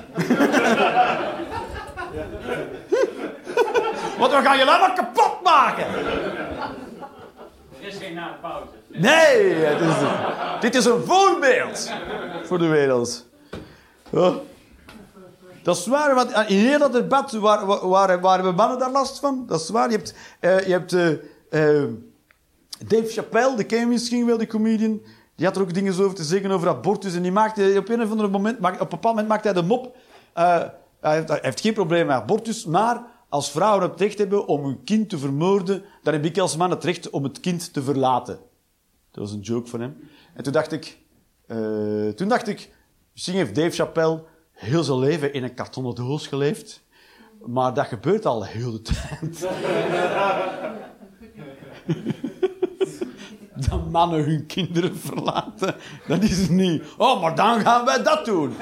Want we gaan je helemaal kapot maken. Zometeen na de pauze. Nee, het is, dit is een voorbeeld voor de wereld. Oh. Dat is waar, want in heel dat debat waar, waar, hebben mannen daar last van. Dat is waar. Je hebt, eh, je hebt eh, eh, Dave Chappelle, de ken misschien wel, die comedian. Die had er ook dingen over te zeggen over abortus. En die maakte op een of ander moment, op een bepaald moment maakte hij de mop. eh, hij, heeft, hij heeft geen probleem met abortus, maar als vrouwen het recht hebben om hun kind te vermoorden, dan heb ik als man het recht om het kind te verlaten. Dat was een joke van hem. En toen dacht ik, eh, toen dacht ik, misschien heeft Dave Chappelle heel zijn leven in een kartonnen doos geleefd. Maar dat gebeurt al heel de tijd. dat mannen hun kinderen verlaten, dat is niet. Oh, maar dan gaan wij dat doen.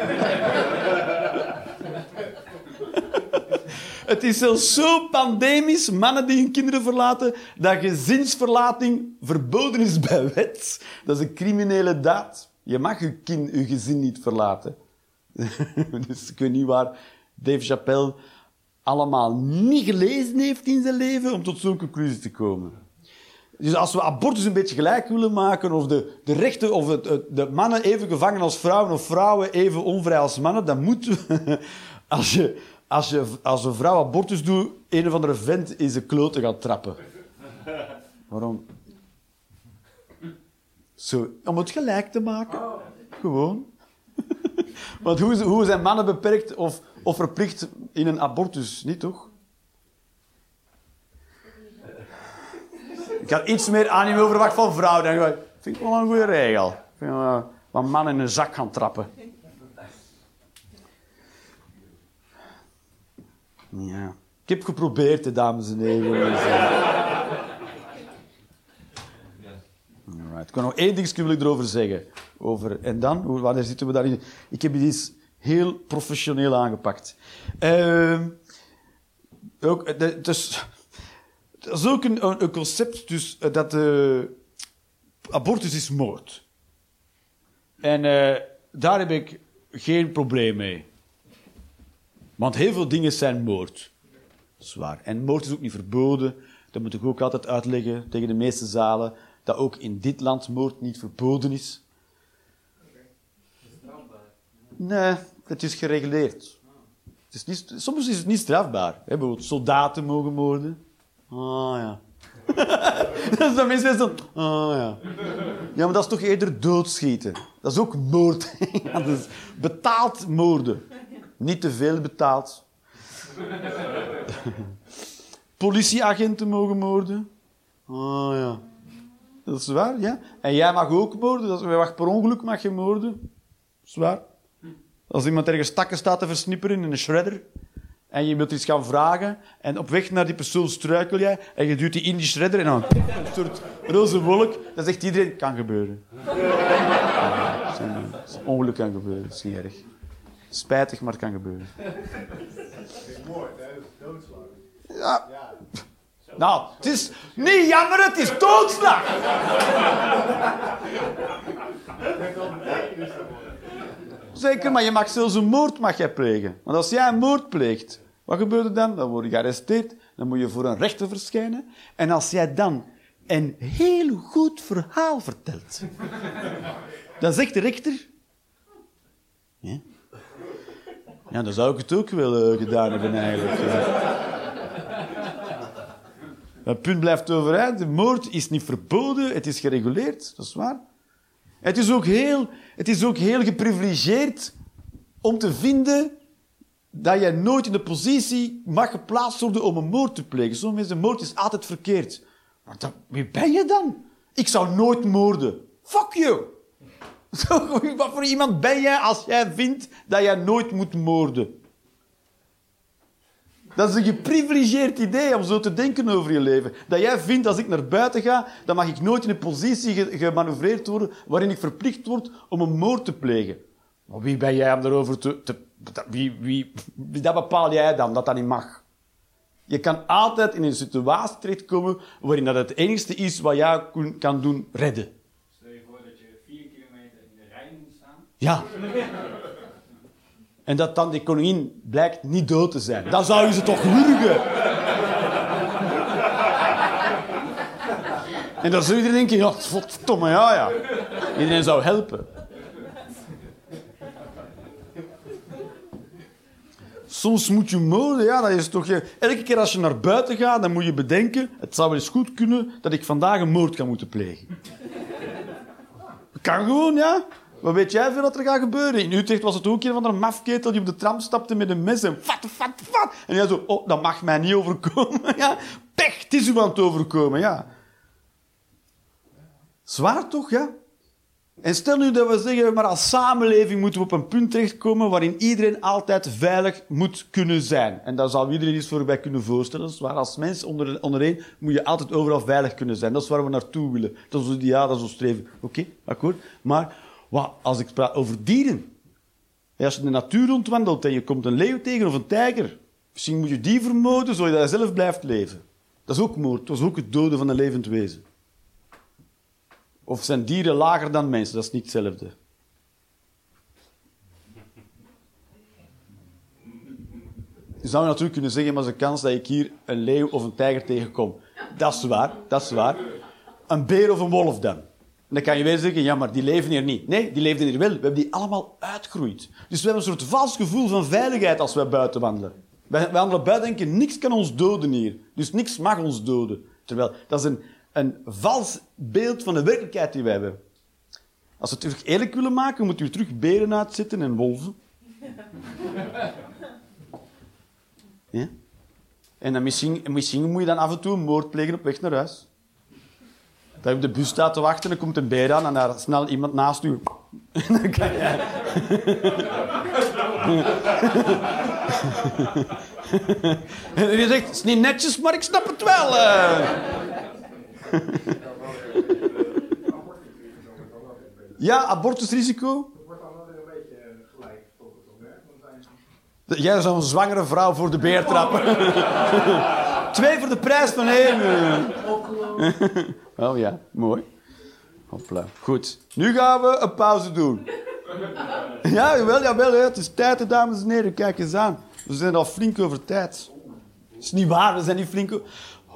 Het is zelfs zo pandemisch, mannen die hun kinderen verlaten, dat gezinsverlating verboden is bij wet. Dat is een criminele daad. Je mag je, kind, je gezin niet verlaten. dus ik weet niet waar Dave Chappelle allemaal niet gelezen heeft in zijn leven om tot zo'n conclusie te komen. Dus als we abortus een beetje gelijk willen maken, of de, de rechten, of het, de mannen even gevangen als vrouwen, of vrouwen even onvrij als mannen, dan moeten we, als, je, als, je, als een vrouw abortus doet, een of andere vent in zijn kloten gaat trappen. Waarom? Zo, om het gelijk te maken. Gewoon. Want hoe, hoe zijn mannen beperkt of, of verplicht in een abortus? Niet toch? Ik had iets meer animo verwacht van vrouwen. Dan vind ik wel een goede regel. Ik vind wat mannen in een zak gaan trappen. Ja. Ik heb geprobeerd, hè, dames en heren. Eh. Ik kan nog één wil ik erover zeggen. Over, en dan, hoe- zitten we daarin? Ik heb iets heel professioneel aangepakt. Ehm, ook, de, dus, dat is ook een, concept, dus, eh, dat eh, abortus is moord. En eh, daar heb ik geen probleem mee. Want heel veel dingen zijn moord. Zwaar. En moord is ook niet verboden. Dat moet ik ook altijd uitleggen tegen de meeste zalen. Dat ook in dit land moord niet verboden is. Nee, het is gereguleerd. Het is niet, soms is het niet strafbaar. Bijvoorbeeld soldaten mogen moorden. Ah ja. dat is dan mensen zo. Ah ja. Ja, maar dat is toch eerder doodschieten. Dat is ook moord. ja, dat betaald moorden. Niet te veel betaald. Politieagenten mogen moorden. Ah ja. Dat is waar, ja. En jij mag ook moorden. Dat is, mag per ongeluk mag je moorden. Dat is waar. Als iemand ergens takken staat te versnipperen in een shredder en je wilt iets gaan vragen en op weg naar die persoon struikel jij en je duwt die in die shredder en dan een soort roze wolk, dan zegt iedereen, kan gebeuren. Ja, ongeluk kan gebeuren, dat is niet erg. Spijtig, maar het kan gebeuren. Hè? Dat is doodslag. Ja. Nou, het is niet jammer, het is doodslag. Zeker, maar je mag zelfs een moord mag jij plegen. Want als jij een moord pleegt, wat gebeurt er dan? Dan word je gearresteerd, dan moet je voor een rechter verschijnen. En als jij dan een heel goed verhaal vertelt, dan zegt de rechter... Ja, ja dan zou ik het ook wel eh, gedaan hebben eigenlijk. Het punt blijft overeind. De moord is niet verboden, het is gereguleerd, dat is waar. Het is ook heel, het is ook heel geprivilegeerd om te vinden dat je nooit in de positie mag geplaatst worden om een moord te plegen. Sommige mensen, moord is altijd verkeerd. Maar wie ben je dan? Ik zou nooit moorden. Fuck you! Wat voor iemand ben jij als jij vindt dat jij nooit moet moorden? Dat is een geprivilegeerd idee om zo te denken over je leven. Dat jij vindt, als ik naar buiten ga, dan mag ik nooit in een positie ge- gemanoeuvreerd worden waarin ik verplicht word om een moord te plegen. Maar wie ben jij om daarover te... te dat- wie, wie, dat bepaal jij dan, dat dat niet mag. Je kan altijd in een situatie terechtkomen waarin dat het enigste is wat jij kan doen, redden. Stel je voor dat je vier kilometer in de rij moet staan. Ja. En dat dan die koningin blijkt niet dood te zijn. Dan zou je ze toch wurgen. En dan zou iedereen denken, ja, verdomme, ja, ja. Iedereen zou helpen. Soms moet je moorden, ja, dat is toch... Je... Elke keer als je naar buiten gaat, dan moet je bedenken... Het zou wel eens goed kunnen dat ik vandaag een moord kan moeten plegen. Kan gewoon, ja. Wat weet jij veel dat er gaat gebeuren? In Utrecht was het ook een van de mafketel die op de tram stapte met een mes en fat, fat, fat. En hij zo, oh, dat mag mij niet overkomen. Ja, pech, het is u aan het overkomen, ja. Zwaar toch, ja? En stel nu dat we zeggen, maar als samenleving moeten we op een punt terechtkomen waarin iedereen altijd veilig moet kunnen zijn. En daar zou iedereen iets voor bij kunnen voorstellen. Dat waar. Als mens onder, ondereen moet je altijd overal veilig kunnen zijn. Dat is waar we naartoe willen. Dat is ons ideaal, dat is ons streven. Oké, akkoord. Maar wat, als ik praat over dieren. Als je in de natuur rondwandelt en je komt een leeuw tegen of een tijger. Misschien moet je die vermoorden zodat hij zelf blijft leven. Dat is ook moord. Dat is ook het doden van een levend wezen. Of zijn dieren lager dan mensen? Dat is niet hetzelfde. Je zou natuurlijk kunnen zeggen, maar er een kans dat ik hier een leeuw of een tijger tegenkom. Dat is waar, dat is waar. Een beer of een wolf dan. Dan kan je weer zeggen, ja, maar die leven hier niet. Nee, die leven hier wel. We hebben die allemaal uitgegroeid. Dus we hebben een soort vals gevoel van veiligheid als wij buiten wandelen. Wij, wandelen buiten en denken, niks kan ons doden hier. Dus niks mag ons doden. Terwijl, dat is een, een vals beeld van de werkelijkheid die wij hebben. Als we het eerlijk willen maken, moeten we terug beren uitzetten en wolven. Ja? En misschien moet je dan af en toe een moord plegen op weg naar huis. Dat je op de bus staat te wachten, dan komt een beer aan en daar snel iemand naast u. En dan kan jij... En je zegt, het is niet netjes, maar ik snap het wel. eh. Ja, abortusrisico. wordt dan wel weer een beetje gelijk tot het op, hè? Want hij- Jij zou een zwangere vrouw voor de beer trappen. Twee voor de prijs van één. Oh ja, mooi. Hopla. Goed. Nu gaan we een pauze doen. Ja, jawel, jawel. Het is tijd, dames en heren. Kijk eens aan. We zijn al flink over tijd. Dat is niet waar, we zijn niet flink... o-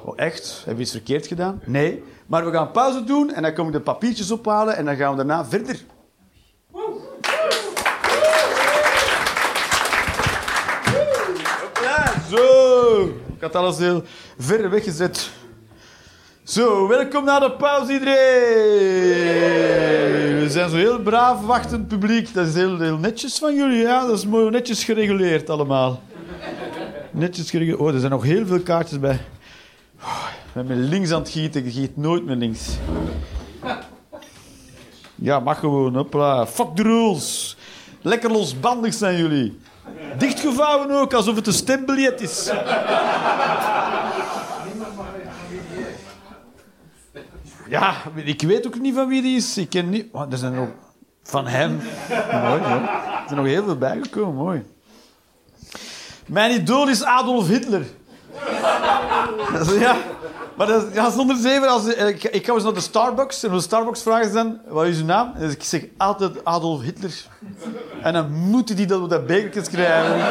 Oh, echt? Hebben we iets verkeerd gedaan? Nee. Maar we gaan pauze doen en dan kom ik de papiertjes ophalen en dan gaan we daarna verder. Zo. Ik had alles heel ver weggezet. Zo, welkom naar de pauze iedereen. We zijn zo heel braaf wachtend publiek. Dat is heel, heel netjes van jullie, ja. Dat is mooi netjes gereguleerd allemaal. Netjes gereguleerd. Oh, er zijn nog heel veel kaartjes bij. Oh, ik ben met links aan het gieten. Ik giet nooit met links. Ja, mag gewoon. Hopla. Fuck the rules. Lekker losbandig zijn jullie. Dichtgevouwen ook, alsof het een stembiljet is. Ja, ik weet ook niet van wie die is. Ik ken niet... Oh, er zijn ook... Van hem. Mooi. Er zijn nog heel veel bijgekomen. Mooi. Mijn idool is Adolf Hitler. Ja, maar dat ja, zonder zeven. Als, ik, ik ga eens naar de Starbucks en de Starbucks vragen ze dan, wat is uw naam? En ik zeg altijd Adolf Hitler. En dan moeten die dat op dat bekertje schrijven.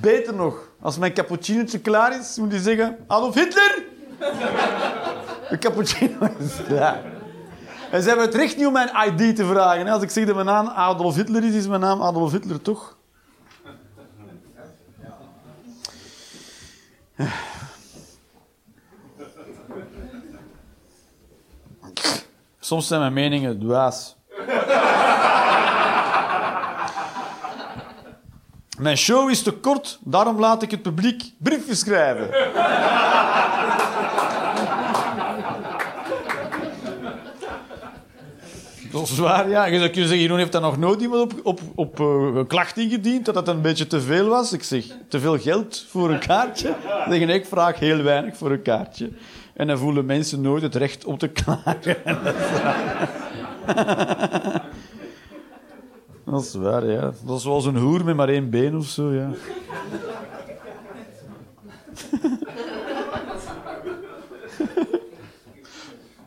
Beter nog, als mijn cappuccinootje klaar is, moet die zeggen, Adolf Hitler! De cappuccino is klaar. En ze hebben het recht niet om mijn ID te vragen. Als ik zeg dat mijn naam Adolf Hitler is, is mijn naam Adolf Hitler toch? Soms zijn mijn meningen dwaas. Mijn show is te kort, daarom laat ik het publiek briefjes schrijven. Dat is waar, ja. Je zou kunnen zeggen, Jeroen heeft daar nog nooit iemand op, op, op eh, klacht ingediend, dat dat een beetje te veel was. Ik zeg, te veel geld voor een kaartje? Dan zeg ik, vraag heel weinig voor een kaartje. En dan voelen mensen nooit het recht om te klagen. Dat is waar, ja. Dat is zoals een hoer met maar één been of zo, ja.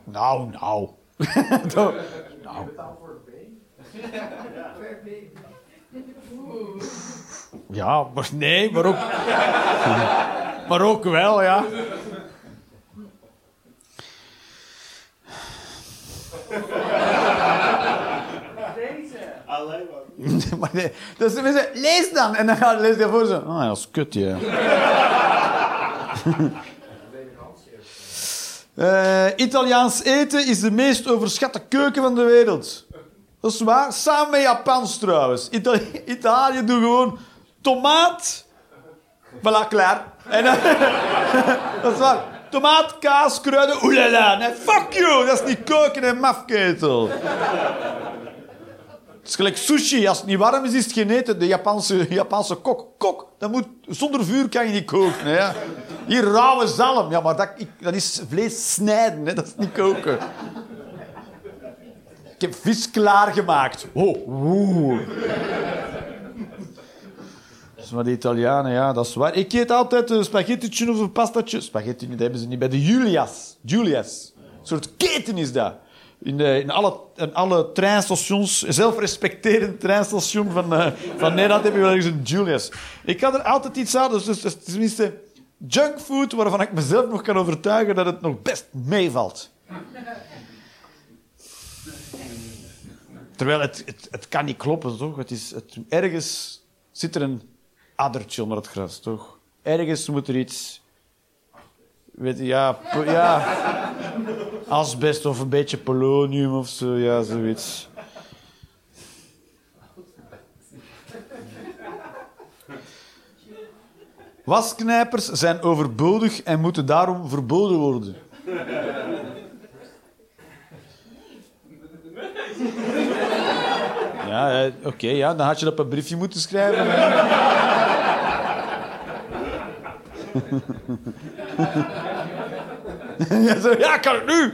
nou, nou. nou. Ja, maar nee, maar ook... maar ook wel, ja. maar nee, dus ze zeggen, lees dan. En dan gaat de lees daarvoor zo. Ah, ja, dat is kut, ja. Eh, Italiaans eten is de meest overschatte keuken van de wereld. Dat is waar. Samen met Japans trouwens. Italië, Italië doet gewoon tomaat. Voilà, klaar. En dat is waar. Tomaat, kaas, kruiden, oelala. Nee, fuck you. Dat is niet koken en mafketel. Het is gelijk sushi. Als het niet warm is, is het geen eten. De Japanse, Japanse kok. Kok, dat moet, zonder vuur kan je niet koken. Hè. Hier, rauwe zalm. Ja, maar dat, ik, dat is vlees snijden. Hè. Dat is niet koken. Ik heb vis klaargemaakt. Oh. Dus maar de Italianen, ja, dat is waar. Ik eet altijd een spaghettitje of een pastatje. Spaghetti, dat hebben ze niet. Bij de Julias. Julias. Een soort keten is dat. In, de, in, alle, in alle treinstations, zelfrespecterend treinstation van, eh, van Nederland heb je wel eens een Julius. Ik had er altijd iets aan, dus, dus, dus tenminste junkfood waarvan ik mezelf nog kan overtuigen dat het nog best meevalt. Terwijl het, het, het kan niet kloppen, toch? Het is, het, ergens zit er een addertje onder het gras, toch? Ergens moet er iets... Weet je, ja, ja... Asbest of een beetje polonium of zo, ja, zoiets. Wasknijpers zijn overbodig en moeten daarom verboden worden. Ja, eh, oké, ja, dan had je dat op een briefje moeten schrijven. ja, zo, ja, kan het nu?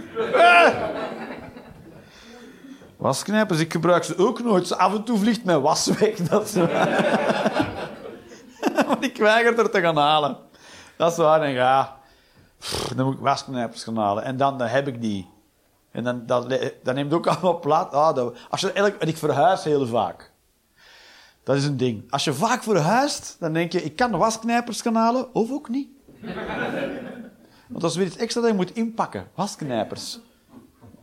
Wasknijpers, ik gebruik ze ook nooit. Af en toe vliegt mijn was weg. Dat is. Want ik weiger er te gaan halen. Dat is waar. En ja, dan moet ik wasknijpers gaan halen. En dan, dan heb ik die. En dan, dat, dat neemt ook allemaal plaats. Ah, dat, als je en ik verhuis heel vaak. Dat is een ding. Als je vaak verhuist, dan denk je, ik kan wasknijpers gaan halen, of ook niet. Want dat is weer iets extra dat je moet inpakken. Wasknijpers.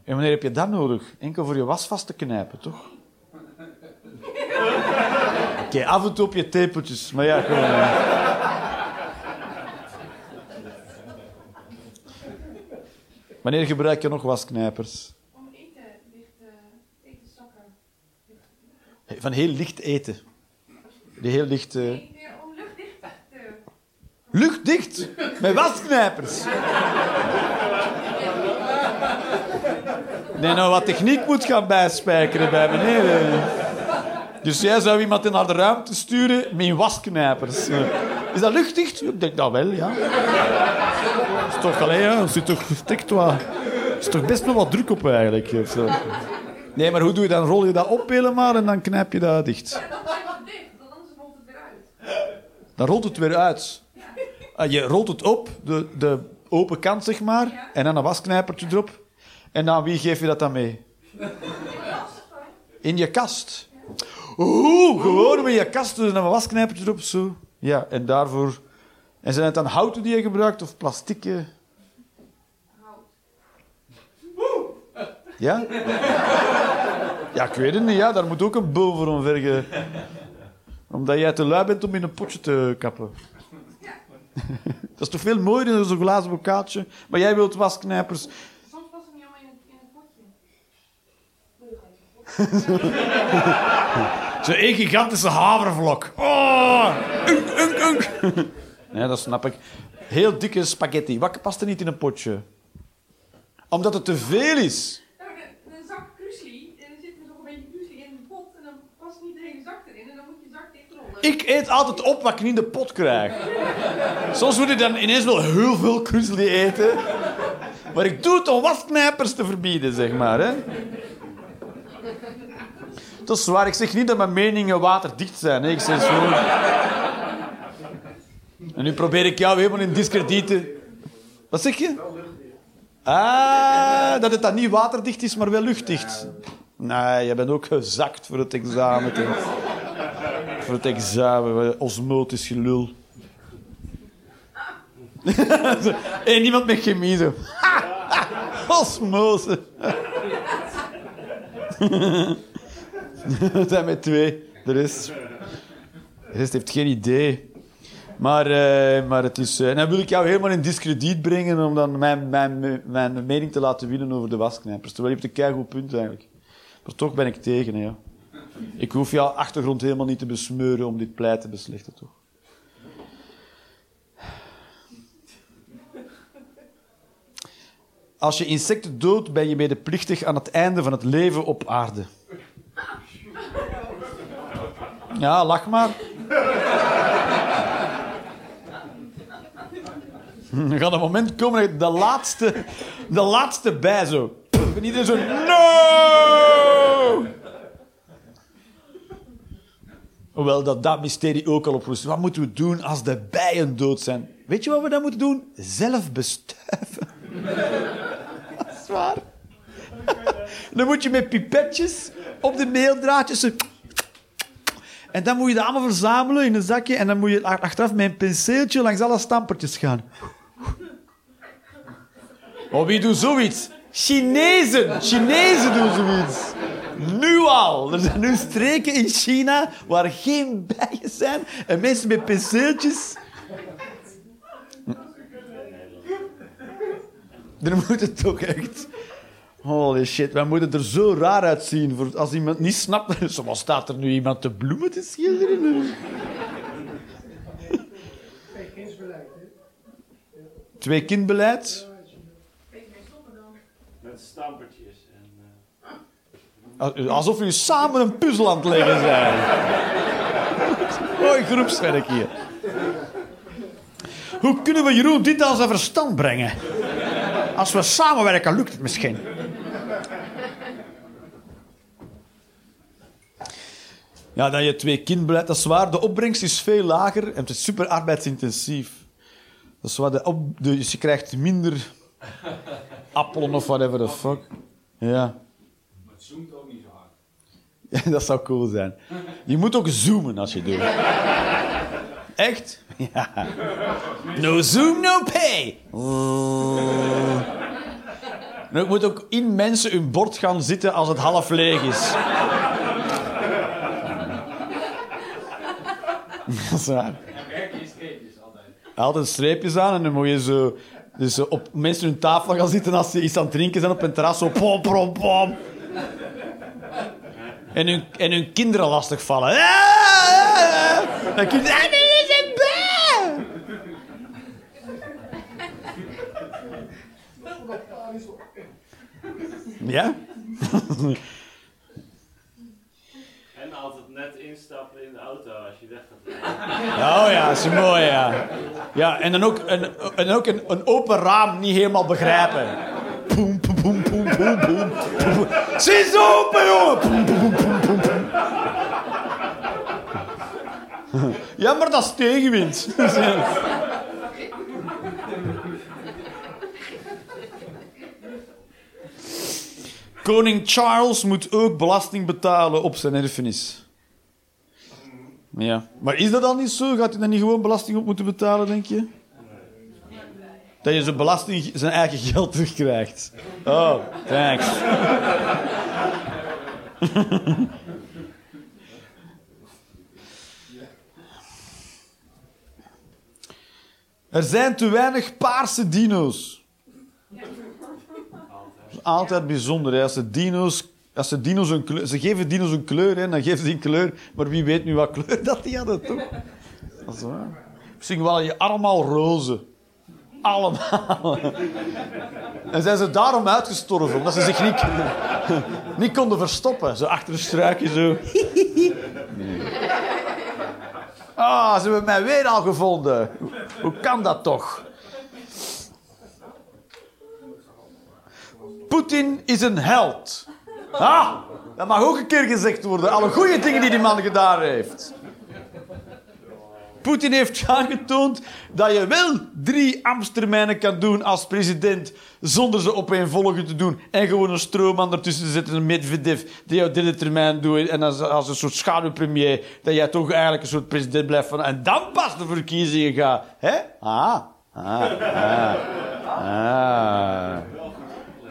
En wanneer heb je dat nodig? Enkel voor je was vast te knijpen, toch? Oké, af en toe op je tepeltjes. Maar ja, gewoon... Wanneer gebruik je nog wasknijpers? Om eten ligt uh, eten zakken. Van heel licht eten. Die heel weer om luchtdicht! Met wasknijpers. Nee, nou wat techniek moet gaan bijspijkeren bij meneer. Dus jij zou iemand naar de ruimte sturen met wasknijpers. Is dat luchtdicht? Ik denk dat wel, ja. Is toch, alleen, ja, zit toch, wat, is toch best wel wat druk op eigenlijk. Nee, maar hoe doe je dan? Rol je dat op helemaal en dan knijp je dat dicht. Dan blijft het dicht, want anders rolt het weer uit. Dan rolt het weer uit. Ah, Je rolt het op, de, de open kant zeg maar, en dan een wasknijpertje erop. En aan wie geef je dat dan mee? In je kast. Oeh, gewoon met je kast dus een wasknijpertje erop, zo. Ja, en daarvoor... En zijn het dan houten die je gebruikt of plastieke? Ja? Ja, ik weet het niet. Ja, daar moet ook een bul voor omvergen. Omdat jij te lui bent om in een potje te kappen. Dat is toch veel mooier dan zo'n glazen bokaatje. Maar jij wilt wasknijpers. Soms past het niet allemaal in het, in het potje. Zo'n één gigantische havervlok. Oh, unk, unk, unk. Nee, dat snap ik. Heel dikke spaghetti. Wat past er niet in een potje? Omdat het te veel is. Dan heb je een zak krusli en dan zit er nog een beetje krusli in de pot en dan past niet de hele zak erin en dan moet je zak dichtrollen. Ik eet altijd op wat ik niet in de pot krijg. Soms moet ik dan ineens wel heel veel krusli eten. Maar ik doe het om wasknijpers te verbieden, zeg maar. Hè. Dat is waar. Ik zeg niet dat mijn meningen waterdicht zijn. Hè. Ik zeg gewoon... En nu probeer ik jou helemaal in discrediet te... Wat zeg je? Ah, dat het dan niet waterdicht is, maar wel luchtdicht. Nee, je bent ook gezakt voor het examen. Voor het examen, osmotisch gelul. En niemand met chemie zo. Osmose. Het zijn met twee. De rest, de rest heeft geen idee. Maar, eh, maar het is... eh, en dan wil ik jou helemaal in discrediet brengen om dan mijn, mijn, mijn mening te laten winnen over de wasknijpers. Terwijl je hebt een keigoed punt eigenlijk. Maar toch ben ik tegen, hè, ja. Ik hoef jouw achtergrond helemaal niet te besmeuren om dit pleit te beslechten, toch? Als je insecten doodt, ben je medeplichtig aan het einde van het leven op aarde. Ja, lach maar. Er gaat een moment komen dat de laatste, de laatste bij zo. En iedereen zo. No! Hoewel dat dat mysterie ook al oplost. Wat moeten we doen als de bijen dood zijn? Weet je wat we dan moeten doen? Zelf bestuiven. dat is waar. Dan moet je met pipetjes op de meeldraadjes... En dan moet je dat allemaal verzamelen in een zakje en dan moet je achteraf met een penseeltje langs alle stampertjes gaan. Wie doet zoiets? Chinezen! Chinezen doen zoiets. Nu al. Er zijn nu streken in China waar geen bijen zijn en mensen met penseeltjes. Er moet het toch echt... Holy shit, wij moeten er zo raar uitzien. Voor als iemand niet snapt... Zoals staat er nu iemand de bloemen te schilderen? Twee kindbeleid. Met stampertjes en... eh, Alsof jullie samen een puzzel aan het leggen zijn. Mooi groepswerk hier. Hoe kunnen we Jeroen dit aan zijn verstand brengen? Als we samenwerken, lukt het misschien. Ja, dat je twee kindbeleid, dat is waar. De opbrengst is veel lager en het is super arbeidsintensief. Dat is waar. De op, dus je krijgt minder appelen of whatever the fuck. Ja. Maar het zoomt ook niet zo hard. Dat zou cool zijn. Je moet ook zoomen als je doet. Echt? Ja. No zoom, no pay. En ik moet ook in mensen hun bord gaan zitten als het half leeg is. Dat is waar. Altijd. Streepjes aan en dan moet je zo, dus op mensen hun tafel gaan zitten als ze iets aan het drinken zijn op een terras. Zo pom, pom, pom. En hun, en hun kinderen lastig vallen. Ah. Dan kinderen... Nee, dat is een bij. Ja? En altijd net instappen in de auto als je weg gaat rijden. Oh ja, dat is mooi, ja. Ja, en dan ook een, en ook een, een open raam niet helemaal begrijpen. Poem, poem. Ze is open, jongen! Ja, maar dat is tegenwind. Koning Charles moet ook belasting betalen op zijn erfenis. Ja. Maar is dat dan niet zo? Gaat hij dan niet gewoon belasting op moeten betalen, denk je? Dat je zijn belasting, zijn eigen geld terugkrijgt. Oh, thanks. Er zijn te weinig paarse dino's. Altijd bijzonder. Als ze dino's, als ze dino's een kleur, ze geven dino's een kleur, hè? dan geven ze die kleur. Maar wie weet nu wat kleur dat die hadden, toch? Dat. Misschien waren je allemaal roze. Allemaal. En zijn ze daarom uitgestorven, omdat ze zich niet, niet konden verstoppen. Zo achter een struikje, zo. Ah, ze hebben mij weer al gevonden. Hoe kan dat toch? Poetin is een held. Ah, dat mag ook een keer gezegd worden. Alle goede dingen die die man gedaan heeft. Poetin heeft aangetoond dat je wel drie ambtstermijnen kan doen als president zonder ze opeenvolgen te doen en gewoon een stroomman ertussen te zetten, een Medvedev, die jouw derde doet en als, als een soort schaduwpremier, dat jij toch eigenlijk een soort president blijft van en dan pas de verkiezingen gaan. Hè? Ah, ah, ah, ah.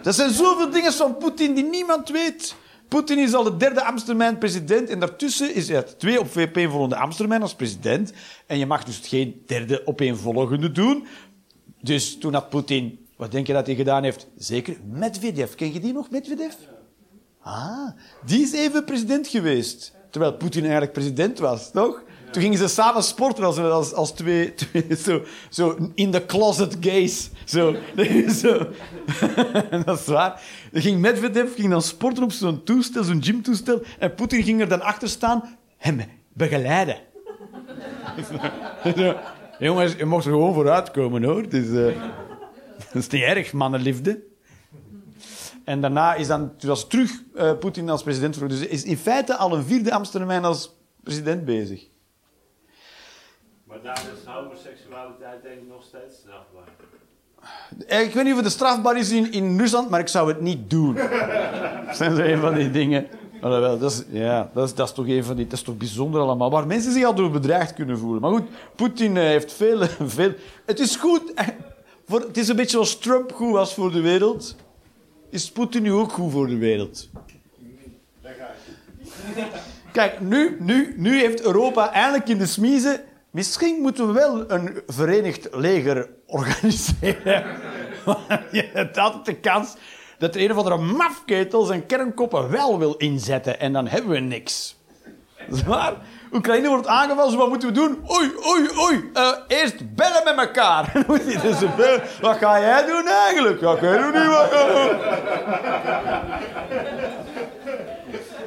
Dat zijn zoveel dingen van Poetin die niemand weet. Poetin is al de derde Amstermijn president en daartussen is hij twee opeenvolgende Amstermijn als president. En je mag dus geen derde opeenvolgende doen. Dus toen had Poetin, wat denk je dat hij gedaan heeft? Zeker Medvedev. Ken je die nog, Medvedev? Ah, die is even president geweest. Terwijl Poetin eigenlijk president was, toch? Toen gingen ze samen sporten als, als, als twee, twee zo, zo in the closet gays. Zo. zo. dat is waar. Dan ging Medvedev ging dan sporten op zo'n toestel, zo'n gymtoestel. En Poetin ging er dan achter staan, hem begeleiden. Zo. Jongens, je mocht er gewoon vooruit komen, hoor. Dus, eh, dat is niet erg, mannenliefde. En daarna is dan was terug eh, Poetin als president. Dus is in feite al een vierde Amstermijn als president bezig. Maar daar is homoseksualiteit denk ik nog steeds strafbaar. Eh, Ik weet niet of het strafbaar is in, in Rusland, maar ik zou het niet doen. Dat zijn zo een van die dingen. Alhoewel, dat is, ja, dat is, dat is toch een van die... Dat is toch bijzonder allemaal. Waar mensen zich al door bedreigd kunnen voelen. Maar goed, Poetin eh, heeft veel... veel het is goed... eh, Voor, het is een beetje zoals Trump goed was voor de wereld. Is Poetin nu ook goed voor de wereld? Kijk, nu, nu, nu heeft Europa eindelijk in de smiezen... Misschien moeten we wel een verenigd leger organiseren. Je hebt altijd de kans dat er een of andere mafketel zijn kernkoppen wel wil inzetten. En dan hebben we niks. Dat is waar. Oekraïne wordt aangevallen, wat moeten we doen? Oei, oei, oei. Eh, eerst bellen met elkaar. Dus. Wat ga jij doen eigenlijk? Ja, ik weet nog niet wat.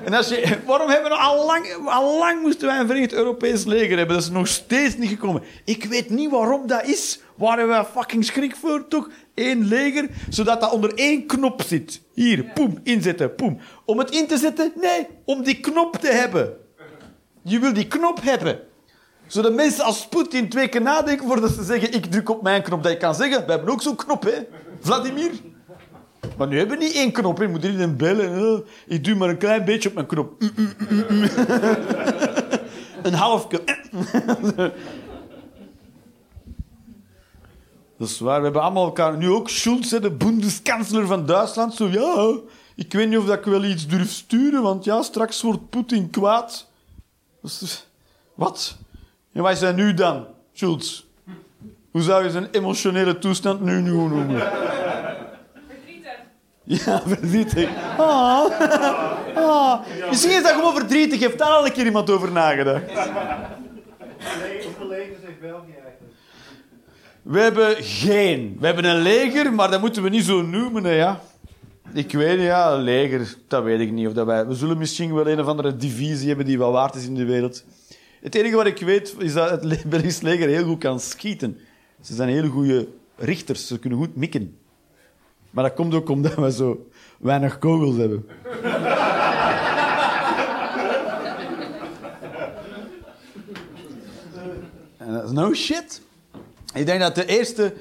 En als je, waarom hebben we al lang, al lang moesten wij een Verenigd Europees leger hebben? Dat is nog steeds niet gekomen. Ik weet niet waarom dat is. Waar hebben we fucking schrik voor, toch? Eén leger, zodat dat onder één knop zit. Hier, poem, inzetten, poem. Om het in te zetten? Nee, om die knop te hebben. Je wil die knop hebben. Zodat mensen als Poetin twee keer nadenken voordat ze zeggen ik druk op mijn knop. Dat je kan zeggen, we hebben ook zo'n knop, hè. Vladimir. Maar nu hebben we niet één knop, hè. moet iedereen bellen. Oh, ik duw maar een klein beetje op mijn knop. Een half keer. Dat is waar. We hebben allemaal elkaar... Nu ook Schulz, de bondskanselier van Duitsland. Zo, ja, ik weet niet of ik wel iets durf sturen, want ja, straks wordt Poetin kwaad. Is dus- Wat? En wij zijn nu dan, Schulz? Hoe zou je zijn emotionele toestand nu, nu noemen? Verdrietig. Ja, verdrietig. Ah. Ah. Misschien is dat gewoon verdrietig. Heeft daar al een keer iemand over nagedacht? Heeft België eigenlijk? We hebben geen. We hebben een leger, maar dat moeten we niet zo noemen, hè, ja. Ik weet ja, leger, dat weet ik niet. Of dat wij, we zullen misschien wel een of andere divisie hebben die wel waard is in de wereld. Het enige wat ik weet, is dat het Belgisch leger heel goed kan schieten. Ze zijn hele goede richters, ze kunnen goed mikken. Maar dat komt ook omdat we zo weinig kogels hebben. En dat is no shit. Ik denk dat de eerste,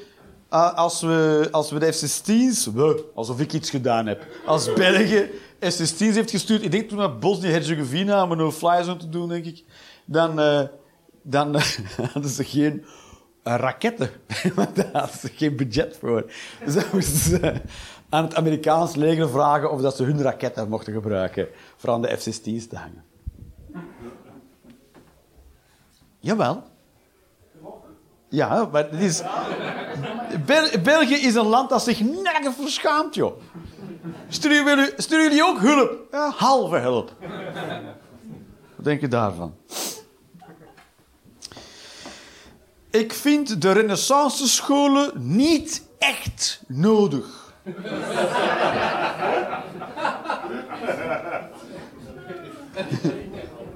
ah, als, we, als we de F-16's, we, alsof ik iets gedaan heb, als België F-16's heeft gestuurd, ik denk toen naar Bosnië-Herzegovina om een no-fly zone te doen, denk ik, dan, eh, dan hadden ze geen raketten. Daar hadden ze geen budget voor. Dus dan moesten ze aan het Amerikaans leger vragen of dat ze hun raketten mochten gebruiken voor aan de F-16's te hangen. Jawel. Ja, maar het is... Bel- België is een land dat zich nergens verschaamt, joh. Sturen jullie, sturen jullie ook hulp? Ja, halve hulp. Wat denk je daarvan? Ik vind de renaissance scholen niet echt nodig.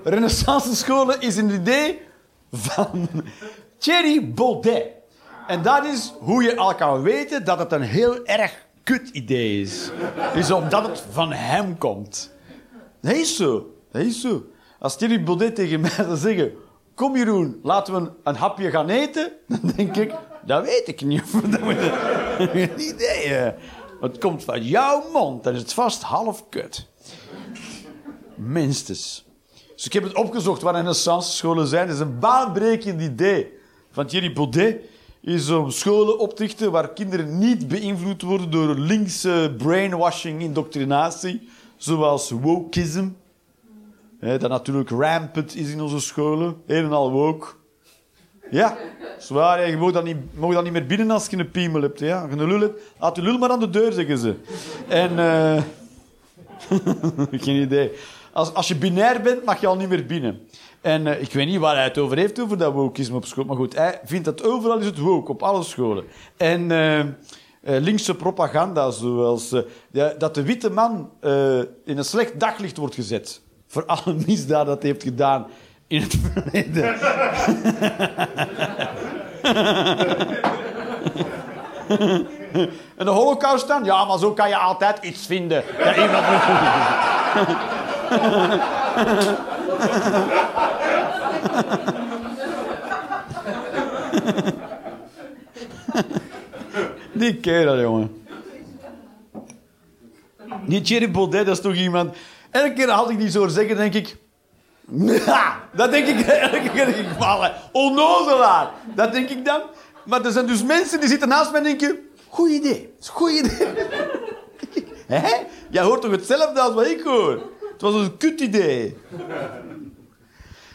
renaissance scholen is een idee van Thierry Baudet. En dat is hoe je al kan weten dat het een heel erg kut idee is. Is omdat het van hem komt. Dat is zo. Zo. Als Thierry Baudet tegen mij zou zeggen... Kom Jeroen, laten we een, hapje gaan eten. Dan denk ik... Dat weet ik niet. Dat moet een idee. Het komt van jouw mond. Dan is het vast half kut. Minstens. Dus ik heb het opgezocht waar renaissance scholen zijn. Het is een baanbrekend idee van Thierry Baudet. Is om scholen op te richten waar kinderen niet beïnvloed worden door linkse brainwashing, indoctrinatie. zoals wokeism. Hè, dat natuurlijk rampant is in onze scholen. Een en al woke. Ja, zwaar. Je mag dat, niet, niet meer binnen als je een piemel hebt. Ja. Je een lul hebt, laat je lul maar aan de deur, zeggen ze. En... eh geen idee. Als, als je binair bent, mag je al niet meer binnen. En eh, ik weet niet waar hij het over heeft, over dat wokeisme op school. Maar goed, hij vindt dat overal is het woke, op alle scholen. En eh, linkse propaganda, zoals dat de witte man in een slecht daglicht wordt gezet. Voor alle misdaden dat hij heeft gedaan in het verleden. En de holocaust dan? Ja, maar zo kan je altijd iets vinden. Dat iemand Die kerel, jongen. Die Thierry Baudet, dat is toch iemand... Elke keer als ik die zo zeggen, denk ik... Ja, dat denk ik elke keer. vallen. Onnozelaar. Dat denk ik dan. Maar er zijn dus mensen die zitten naast mij en denken... Goed idee. Goed idee. Hè? Jij hoort toch hetzelfde als wat ik hoor? Het was een kut idee.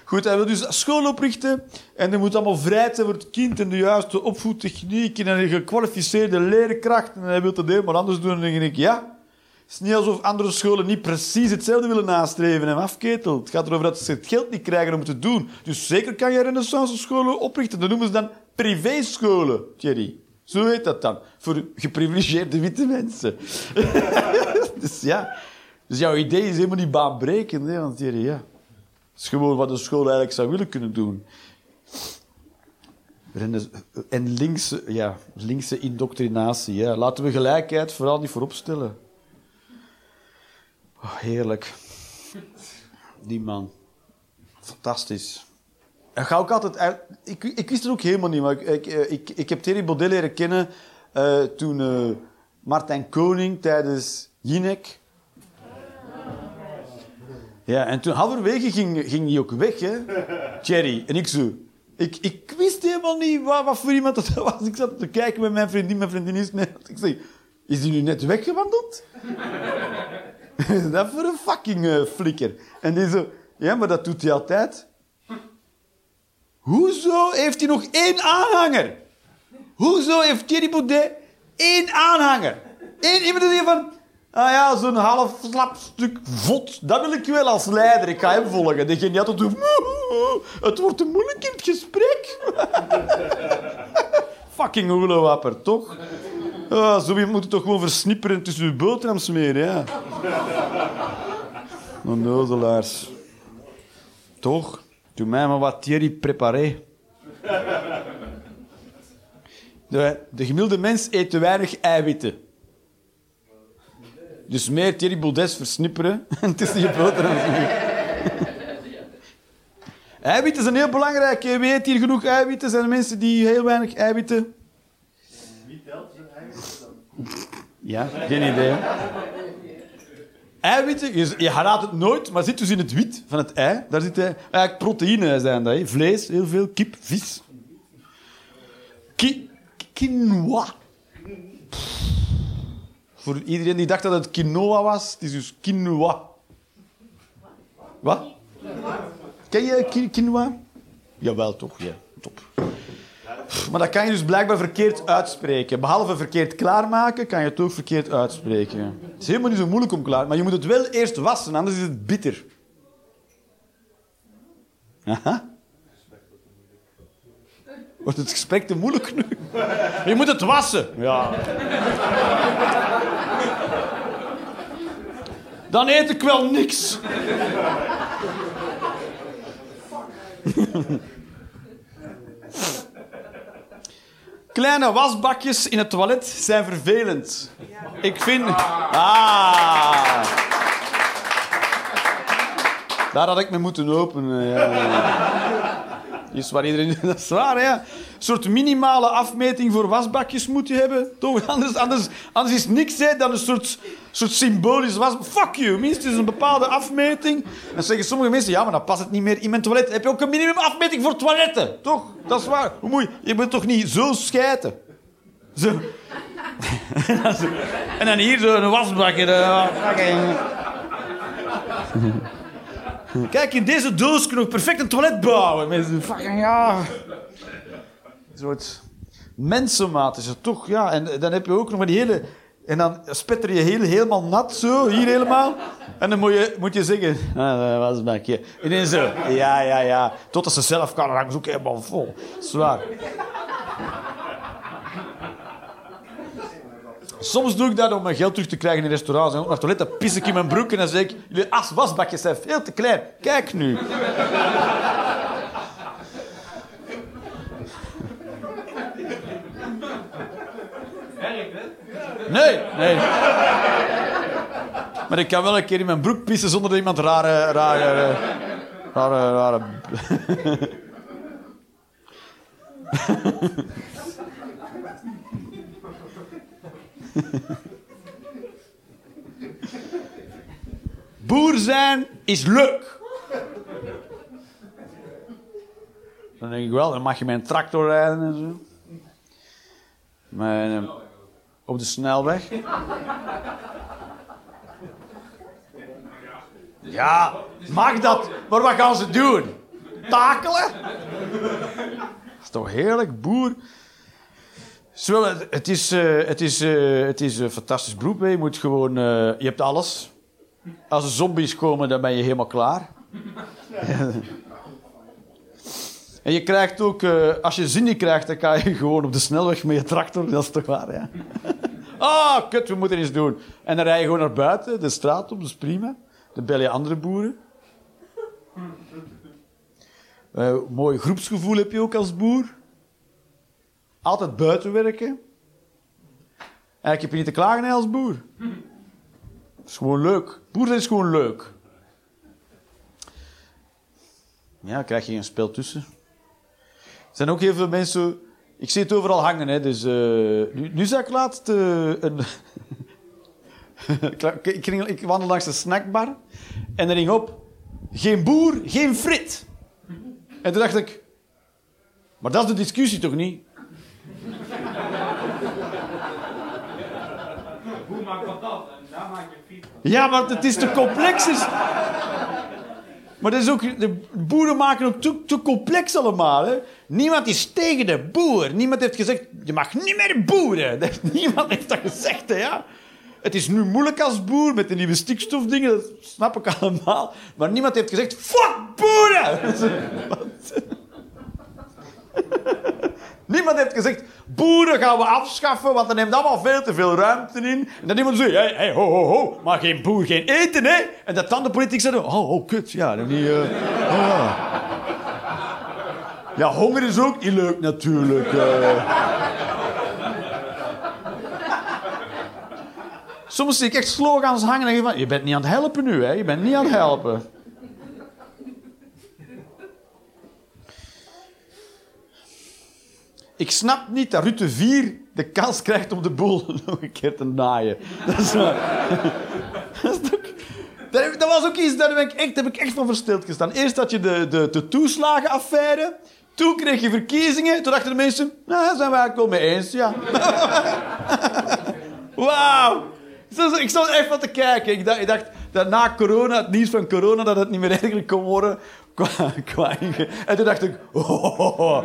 Goed, hij wil dus school oprichten en er moet allemaal vrijheid voor het kind en de juiste opvoedtechnieken en een gekwalificeerde leerkrachten. En hij wil dat helemaal anders doen. En dan denk ik, ja, het is niet alsof andere scholen niet precies hetzelfde willen nastreven en afketelen. Het gaat erover dat ze het geld niet krijgen om het te doen. Dus zeker kan je renaissance scholen oprichten. Dat noemen ze dan privéscholen, Thierry. Zo heet dat dan. Voor geprivilegeerde witte mensen. dus ja. Dus jouw idee is helemaal niet baanbrekend, hè, want ja. Is gewoon wat een school eigenlijk zou willen kunnen doen. Rene- En linkse, ja, linkse indoctrinatie. Ja. Laten we gelijkheid vooral niet voorop stellen. Oh, heerlijk. Die man. Fantastisch. En ga ook altijd ik, ik wist het ook helemaal niet, maar ik, ik, eh, ik, heb Thierry Baudet leren kennen eh, toen eh, Martijn Koning tijdens Jinek... Ja, en toen halverwege ging, ging hij ook weg, hè. Thierry. En ik zo... Ik, ik wist helemaal niet wat, wat voor iemand dat was. Ik zat te kijken met mijn vriendin. Mijn vriendin is net... Ik zeg, is die nu net weggewandeld? dat voor een fucking eh, flikker. En die zo... Ja, maar dat doet hij altijd. Hoezo heeft hij nog één aanhanger? Hoezo heeft Thierry Baudet één aanhanger? Eén iemand die van... Ah ja, zo'n half slap stuk vod. Dat wil ik wel als leider. Ik ga hem volgen. Degene die altijd doet... Het wordt te moeilijk in het gesprek. Fucking hoelenwapper, toch? Ah, zo moet het toch gewoon versnipperen tussen uw boterham smeren, ja. Onnozelaars. Toch? Doe mij maar wat Thierry preparé. De, de gemiddelde mens eet te weinig eiwitten. Dus meer Thierry Baudet versnipperen tussen je boterham smeren. Eiwitten zijn heel belangrijk. hè. Wie eet hier genoeg eiwitten? Zijn er mensen die heel weinig eiwitten... Wie telt zijn eigen dan? Ja, geen idee. Eiwitten, je, je raadt het nooit, maar zit dus in het wit van het ei. Daar zitten eigenlijk proteïnen zijn dat. hè. Vlees, heel veel, kip, vis. Ki, quinoa. Pff. Voor iedereen die dacht dat het quinoa was, het is dus quinoa. Wat? Ken je qui- quinoa? Jawel, toch? Ja, top. Maar dat kan je dus blijkbaar verkeerd uitspreken. Behalve verkeerd klaarmaken, kan je het ook verkeerd uitspreken. Het is helemaal niet zo moeilijk om klaar... Maar je moet het wel eerst wassen, anders is het bitter. Aha. Wordt het gesprek te moeilijk nu? Je moet het wassen. Ja. Dan eet ik wel niks. Kleine wasbakjes in het toilet zijn vervelend. Ik vind... Ah. Daar had ik me moeten openen. Ja. Is waar iedereen... Dat is waar, hè? Een soort minimale afmeting voor wasbakjes moet je hebben. Toch? Anders, anders, anders is niks hè, dan een soort, soort symbolisch was. Fuck you, minstens een bepaalde afmeting. Dan zeggen sommige mensen, ja, maar dan past het niet meer in mijn toilet. Heb je ook een minimum afmeting voor toiletten? Toch? Dat is waar. Hoe moet je... je moet toch niet zo schijten? Zo. en dan hier een wasbak. en dan- fucking- Kijk, in deze doos kunnen we perfect een toilet bouwen. Met fucking, ja... Een soort mensenmaat is het toch, ja. En dan heb je ook nog maar die hele... En dan spetter je heel, helemaal nat, zo, hier helemaal. En dan moet je, moet je zeggen... Ah, dat was bakje. Ineens zo, ja, ja, ja. Totdat ze zelf kan, dan hangen helemaal vol. Zwaar. Soms doe ik dat om mijn geld terug te krijgen in restaurants. En ook naar het toilet, dan pis ik in mijn broek en dan zeg ik... Jullie as wasbakjes zijn veel te klein. Kijk nu. Nee, nee. Maar ik kan wel een keer in mijn broek pissen zonder dat iemand rare... rare, rare, rare... Boer zijn is leuk. Dan denk ik wel, dan mag je met een tractor rijden en zo. Maar, op de snelweg. Ja, mag dat. Maar wat gaan ze doen? Takelen? Dat is toch heerlijk, boer. Het, is, eh, het, is, eh, het is een fantastisch beroep. Je moet gewoon... eh, je hebt alles. Als er zombies komen, dan ben je helemaal klaar. en je krijgt ook... als je zin niet krijgt, dan kan je gewoon op de snelweg met je tractor. Dat is toch waar, ja? Ah, kut, we moeten iets doen. En dan rij je gewoon naar buiten, de straat op, dat is prima. Dan bel je andere boeren. Mooi groepsgevoel heb je ook als boer. Altijd buiten werken. Eigenlijk heb je niet te klagen als boer. Het is gewoon leuk. Boer is gewoon leuk. Ja, krijg je een spel tussen. Er zijn ook heel veel mensen... Ik zie het overal hangen, hè. Dus, eh, nu, nu zag ik laatst eh, een... ik, ging, ik wandel langs de snackbar. En er ging op... Geen boer, geen frit. En toen dacht ik... Maar dat is de discussie toch niet? Hoe maakt dat dat? En daar maak je fiets van. Ja, maar het is te complex. Is... Maar dat is ook, de boeren maken ook te, te complex allemaal. Niemand is tegen de boer. Niemand heeft gezegd, je mag niet meer boeren. Niemand heeft dat gezegd, hè, ja. Het is nu moeilijk als boer met de nieuwe stikstofdingen, dat snap ik allemaal. Maar niemand heeft gezegd, fuck boeren! Niemand heeft gezegd, boeren gaan we afschaffen, want dat neemt allemaal veel te veel ruimte in. En dan iemand zegt, hey, hey, ho, ho, ho, maar geen boer, geen eten, hè? En dat dan de politiek zeiden, oh, oh, kut, ja, dan niet... eh, oh, ja. honger is ook niet leuk, natuurlijk. eh. Soms zie ik echt slogans hangen en denk van, je bent niet aan het helpen nu, hè? Je bent niet aan het helpen. Ik snap niet dat Rutte 4 de kans krijgt om de boel nog een keer te naaien. Dat is was ook iets, daar ik echt, heb ik echt van versteld gestaan. Eerst had je de, de, de toeslagenaffaire. Toen kreeg je verkiezingen. Toen dachten de mensen, nou, zijn we eigenlijk wel mee eens, ja. Wauw. Ik stond echt van te kijken. Ik dacht, ik dacht dat na corona, het nieuws van corona, dat het niet meer erger kon worden. En toen dacht ik, oh, oh,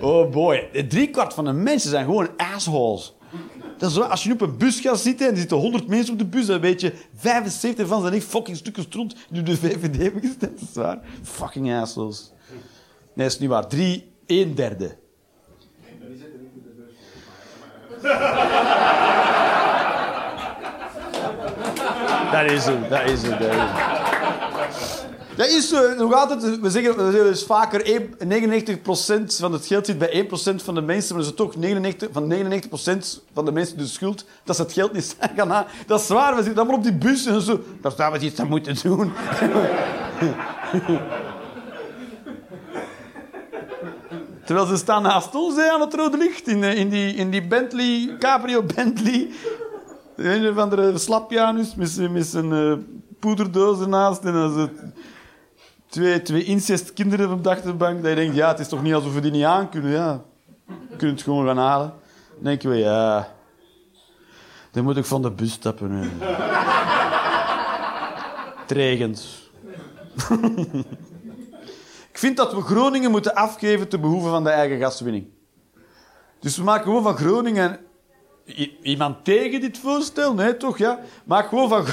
oh, boy. Drie kwart van de mensen zijn gewoon assholes. Dat is. Als je nu op een bus gaat zitten en er zitten 100 mensen op de bus, dan weet je, 75 van zijn echt fucking stukken stront die op de VVD hebben gestemd. Dat is waar. Fucking assholes. Nee, dat is niet waar. Drie, een derde. Dat is het, dat is het. Dat is het. Dat is eh, nog altijd, we zeggen, we zeggen dus vaker, één- 99% van het geld zit bij 1% van de mensen, maar dat is toch 99, van 99% van de mensen de schuld dat ze het geld niet zijn gaan halen. Dat is waar, we zitten allemaal op die bus en zo. Daar zouden we iets aan moeten doen. Terwijl ze staan naast ons hè, aan het rode licht, in, eh, in, die, in die Bentley, Cabrio Bentley. Een of andere slapjanus met, met zijn eh, poederdoos ernaast. En dan zo twee, twee incestkinderen op de achterbank. Dat je denkt, ja, het is toch niet alsof we die niet aan kunnen. Ja. We kunnen het gewoon gaan halen. Dan denken we, ja... Dan moet ik van de bus stappen. regent. Ik vind dat we Groningen moeten afgeven ten behoeve van de eigen gaswinning. Dus we maken gewoon van Groningen... Iemand tegen dit voorstel? Nee, toch? Ja? Maak gewoon van...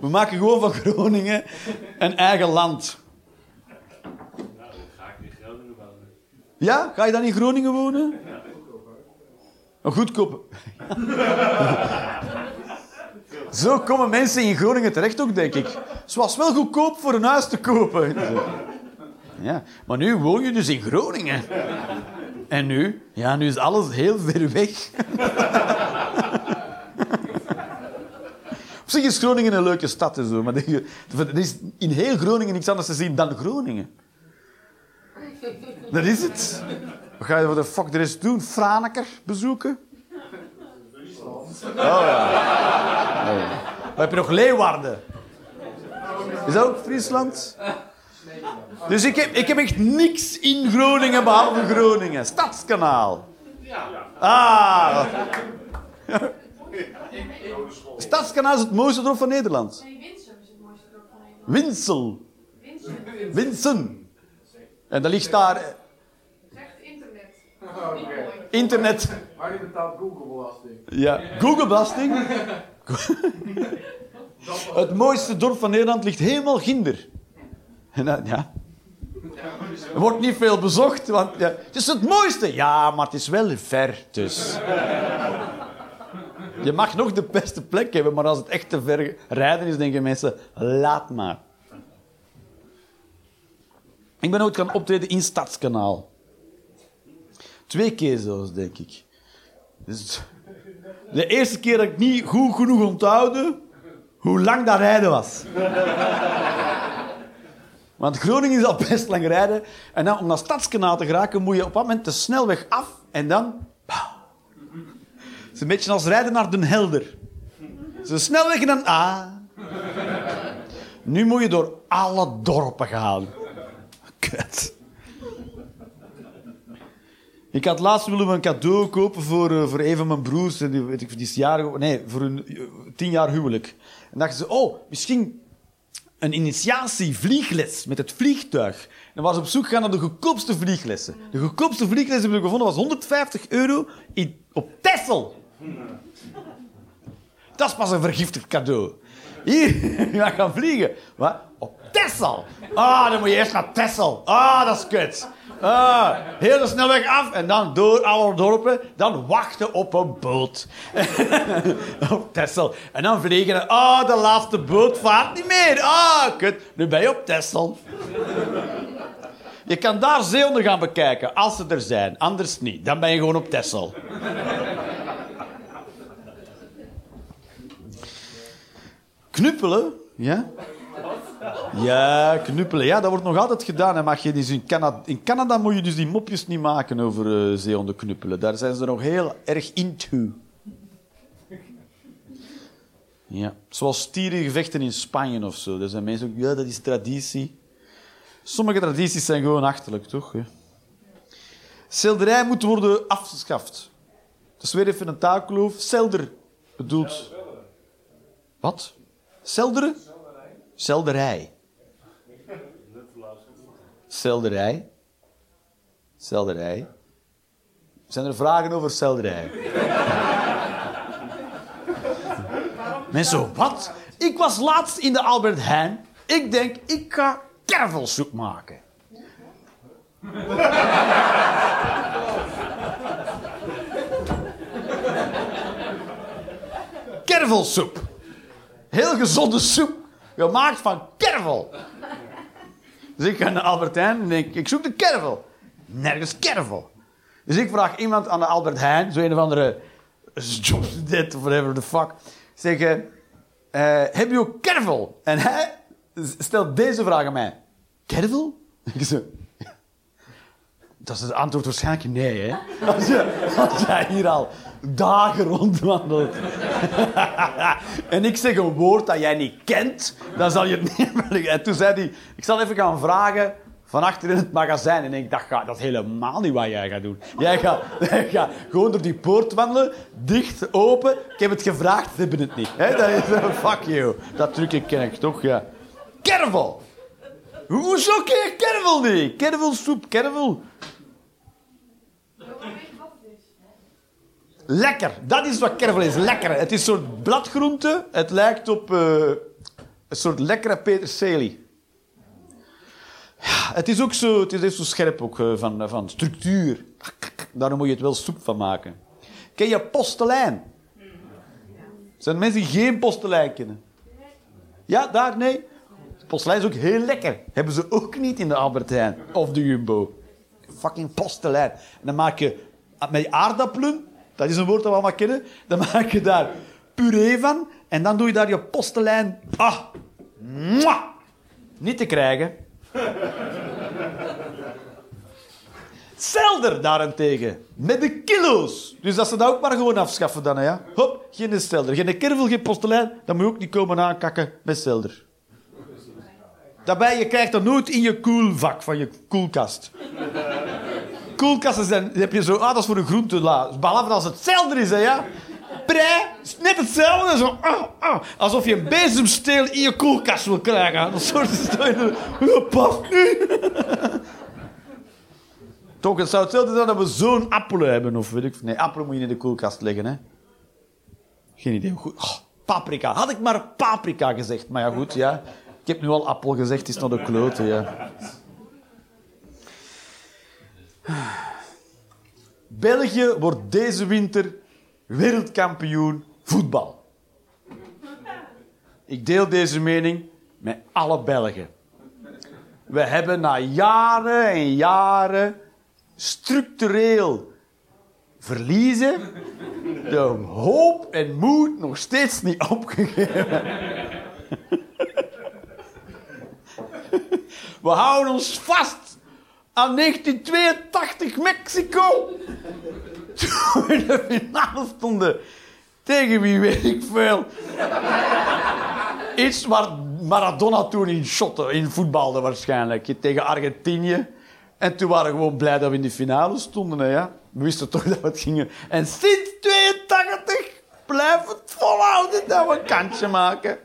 We maken gewoon van Groningen een eigen land. Nou, ga ik in Groningen. Ja? Ga je dan in Groningen wonen? Een goedkope. Zo komen mensen in Groningen terecht ook, denk ik. Het was wel goedkoop voor een huis te kopen. Ja, maar nu woon je dus in Groningen. En nu? Ja, nu is alles heel ver weg. Op zich is Groningen een leuke stad en zo, maar er is in heel Groningen niks anders te zien dan Groningen. Dat is het. Wat ga je voor de fuck de rest doen? Franeker bezoeken? Oh ja. Oh, ja. We hebben nog Leeuwarden. Is dat ook Friesland? Dus ik heb, ik heb echt niks in Groningen behalve Groningen. Stadskanaal. Ah. Stadskanaal is het mooiste dorp van Nederland. Nee, Winsum is het mooiste dorp van Nederland. Winsel. Winsum. Winsen. En dat ligt daar... eh, Zegt internet. Internet. Maar die betaalt Google belasting. Ja. Google-belasting. Het mooiste dorp van Nederland ligt helemaal ginder. En dat, ja. Er wordt niet veel bezocht, want ja, het is het mooiste. Ja, maar het is wel ver, dus. Je mag nog de beste plek hebben, maar als het echt te ver rijden is, denken mensen, laat maar. Ik ben ooit gaan optreden in Stadskanaal. Twee keer zelfs, denk ik. Dus de eerste keer dat ik niet goed genoeg onthouden hoe lang dat rijden was. Want Groningen is al best lang rijden. En dan om naar Stadskanaal te geraken moet je op dat moment de snelweg af en dan... Is een beetje als rijden naar Den Helder. Zo snelweg en dan... Ah. Nu moet je door alle dorpen gaan. Kut. Ik had laatst willen we een cadeau kopen voor, eh, voor een van mijn broers. Die, weet ik, die is jarig, nee, voor een eh, tien jaar huwelijk. En dachten ze, oh, misschien een initiatie vliegles met het vliegtuig. En was ze op zoek gegaan naar de goedkoopste vlieglessen. De goedkoopste vliegles die we gevonden was 150 euro op Texel. Dat is pas een vergiftigd cadeau. Hier, je gaat gaan vliegen. Wat? Op Texel. Ah, dan moet je eerst naar Texel. Ah, dat is kut. Ah, heel de snelweg af en dan door alle dorpen. Dan wachten op een boot. op Texel. En dan vliegen. Ah, de laatste boot vaart niet meer. Ah, kut. Nu ben je op Texel. Je kan daar zeehonden gaan bekijken, als ze er zijn. Anders niet. Dan ben je gewoon op Texel. Knuppelen, ja? Ja, knuppelen. Ja, dat wordt nog altijd gedaan. Hè. Mag je dus in, Canada, in Canada moet je dus die mopjes niet maken over uh, zeehonden knuppelen. Daar zijn ze nog heel erg into. Ja, zoals stierengevechten in Spanje of zo. Er zijn mensen ook, ja, dat is traditie. Sommige tradities zijn gewoon achterlijk, toch? Hè? Selderij moet worden afgeschaft. Dat is weer even een taalkloof. Selder bedoelt... Wat? Selderen? Selderij. Selderij. Selderij. Zijn er vragen over selderij? Mensen, wat? Ik was laatst in de Albert Heijn. Ik denk, ik ga kervelsoep maken. Kervelsoep. Heel gezonde soep, gemaakt van kervel. Dus ik ga naar Albert Heijn en denk, ik zoek de kervel. Nergens kervel. Dus ik vraag iemand aan de Albert Heijn, zo een of andere jobstudent of whatever the fuck, zeg, eh, eh, heb je ook kervel? En hij stelt deze vraag aan mij. Kervel? Ik dat is het antwoord waarschijnlijk nee, hè? Jij hier al dagen rondwandelt. en ik zeg een woord dat jij niet kent, dan zal je het niet... En toen zei hij, ik zal even gaan vragen Van achter in het magazijn. En ik dacht, dat is helemaal niet wat jij gaat doen. Jij gaat, jij gaat gewoon door die poort wandelen, dicht, open. Ik heb het gevraagd, ze hebben het niet. Dat is, fuck you. Dat trucje ken ik toch, ja. Kervel! Hoezo ken je kervel niet? Kervelsoep, kervel. Ik wil wel weten wat het is. Lekker. Dat is wat kervel is. Lekker. Het is een soort bladgroente. Het lijkt op eh, een soort lekkere peterselie. Ja, het is ook zo, het is zo scherp ook, eh, van, van structuur. Daarom moet je het wel soep van maken. Ken je postelijn? Zijn mensen die geen postelijn kennen? Ja, daar, nee. Postelijn is ook heel lekker. Hebben ze ook niet in de Albert Heijn of de Jumbo. Fucking postelijn. En dan maak je met aardappelen, dat is een woord dat we allemaal kennen, dan maak je daar puree van en dan doe je daar je postelijn. Ah, niet te krijgen. Selder daarentegen, met de kilo's. Dus dat ze dat ook maar gewoon afschaffen dan, ja. Hop, geen Selder. Geen kervel, geen postelijn, dan moet je ook niet komen aankakken met Selder. Daarbij, je krijgt dat nooit in je koelvak van je koelkast. Koelkasten zijn, heb je zo, ah, dat is voor een groentela. Behalve als het Selder is, hè, ja. Prei, net hetzelfde. Zo, ah, ah, alsof je een bezemsteel in je koelkast wil krijgen. Dat soort. Dat past niet. Toch, het zou hetzelfde zijn dat we zo'n appelen hebben. Of weet ik Nee, appelen moet je in de koelkast leggen, hè. Geen idee. Goed. Oh, paprika. Had ik maar paprika gezegd. Maar ja, goed, ja. Ik heb nu al appel gezegd, is naar de klote, ja. België wordt deze winter wereldkampioen voetbal. Ik deel deze mening met alle Belgen. We hebben na jaren en jaren structureel verliezen de hoop en moed nog steeds niet opgegeven. We houden ons vast aan 1982 Mexico. Toen we in de finale stonden. Tegen wie weet ik veel. Iets waar Maradona toen in shotte, in voetbalde waarschijnlijk. Tegen Argentinië. En toen waren we gewoon blij dat we in de finale stonden. Hè, ja. We wisten toch dat we het gingen. En sinds 82 blijven het volhouden dat we een kantje maken.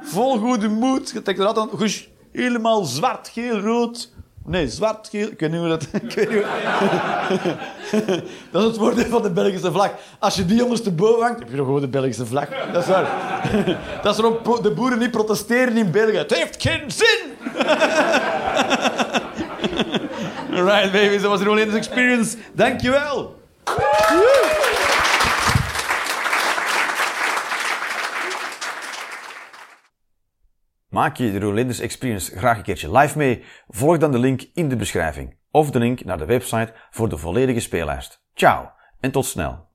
Vol goede moed. Je denkt er helemaal zwart, geel, rood. Nee, zwart, geel. Ik weet niet hoe dat... Ik weet niet dat is het woord van de Belgische vlag. Als je die ondersteboven hangt, heb je nog gewoon de Belgische vlag. Dat is waar. dat is waarom de boeren niet protesteren in België. Het heeft geen zin! Alright, baby. Dat was de Rolanders Experience. Dankjewel. Maak je de Rolanders Experience graag een keertje live mee? Volg dan de link in de beschrijving of de link naar de website voor de volledige speellijst. Ciao en tot snel.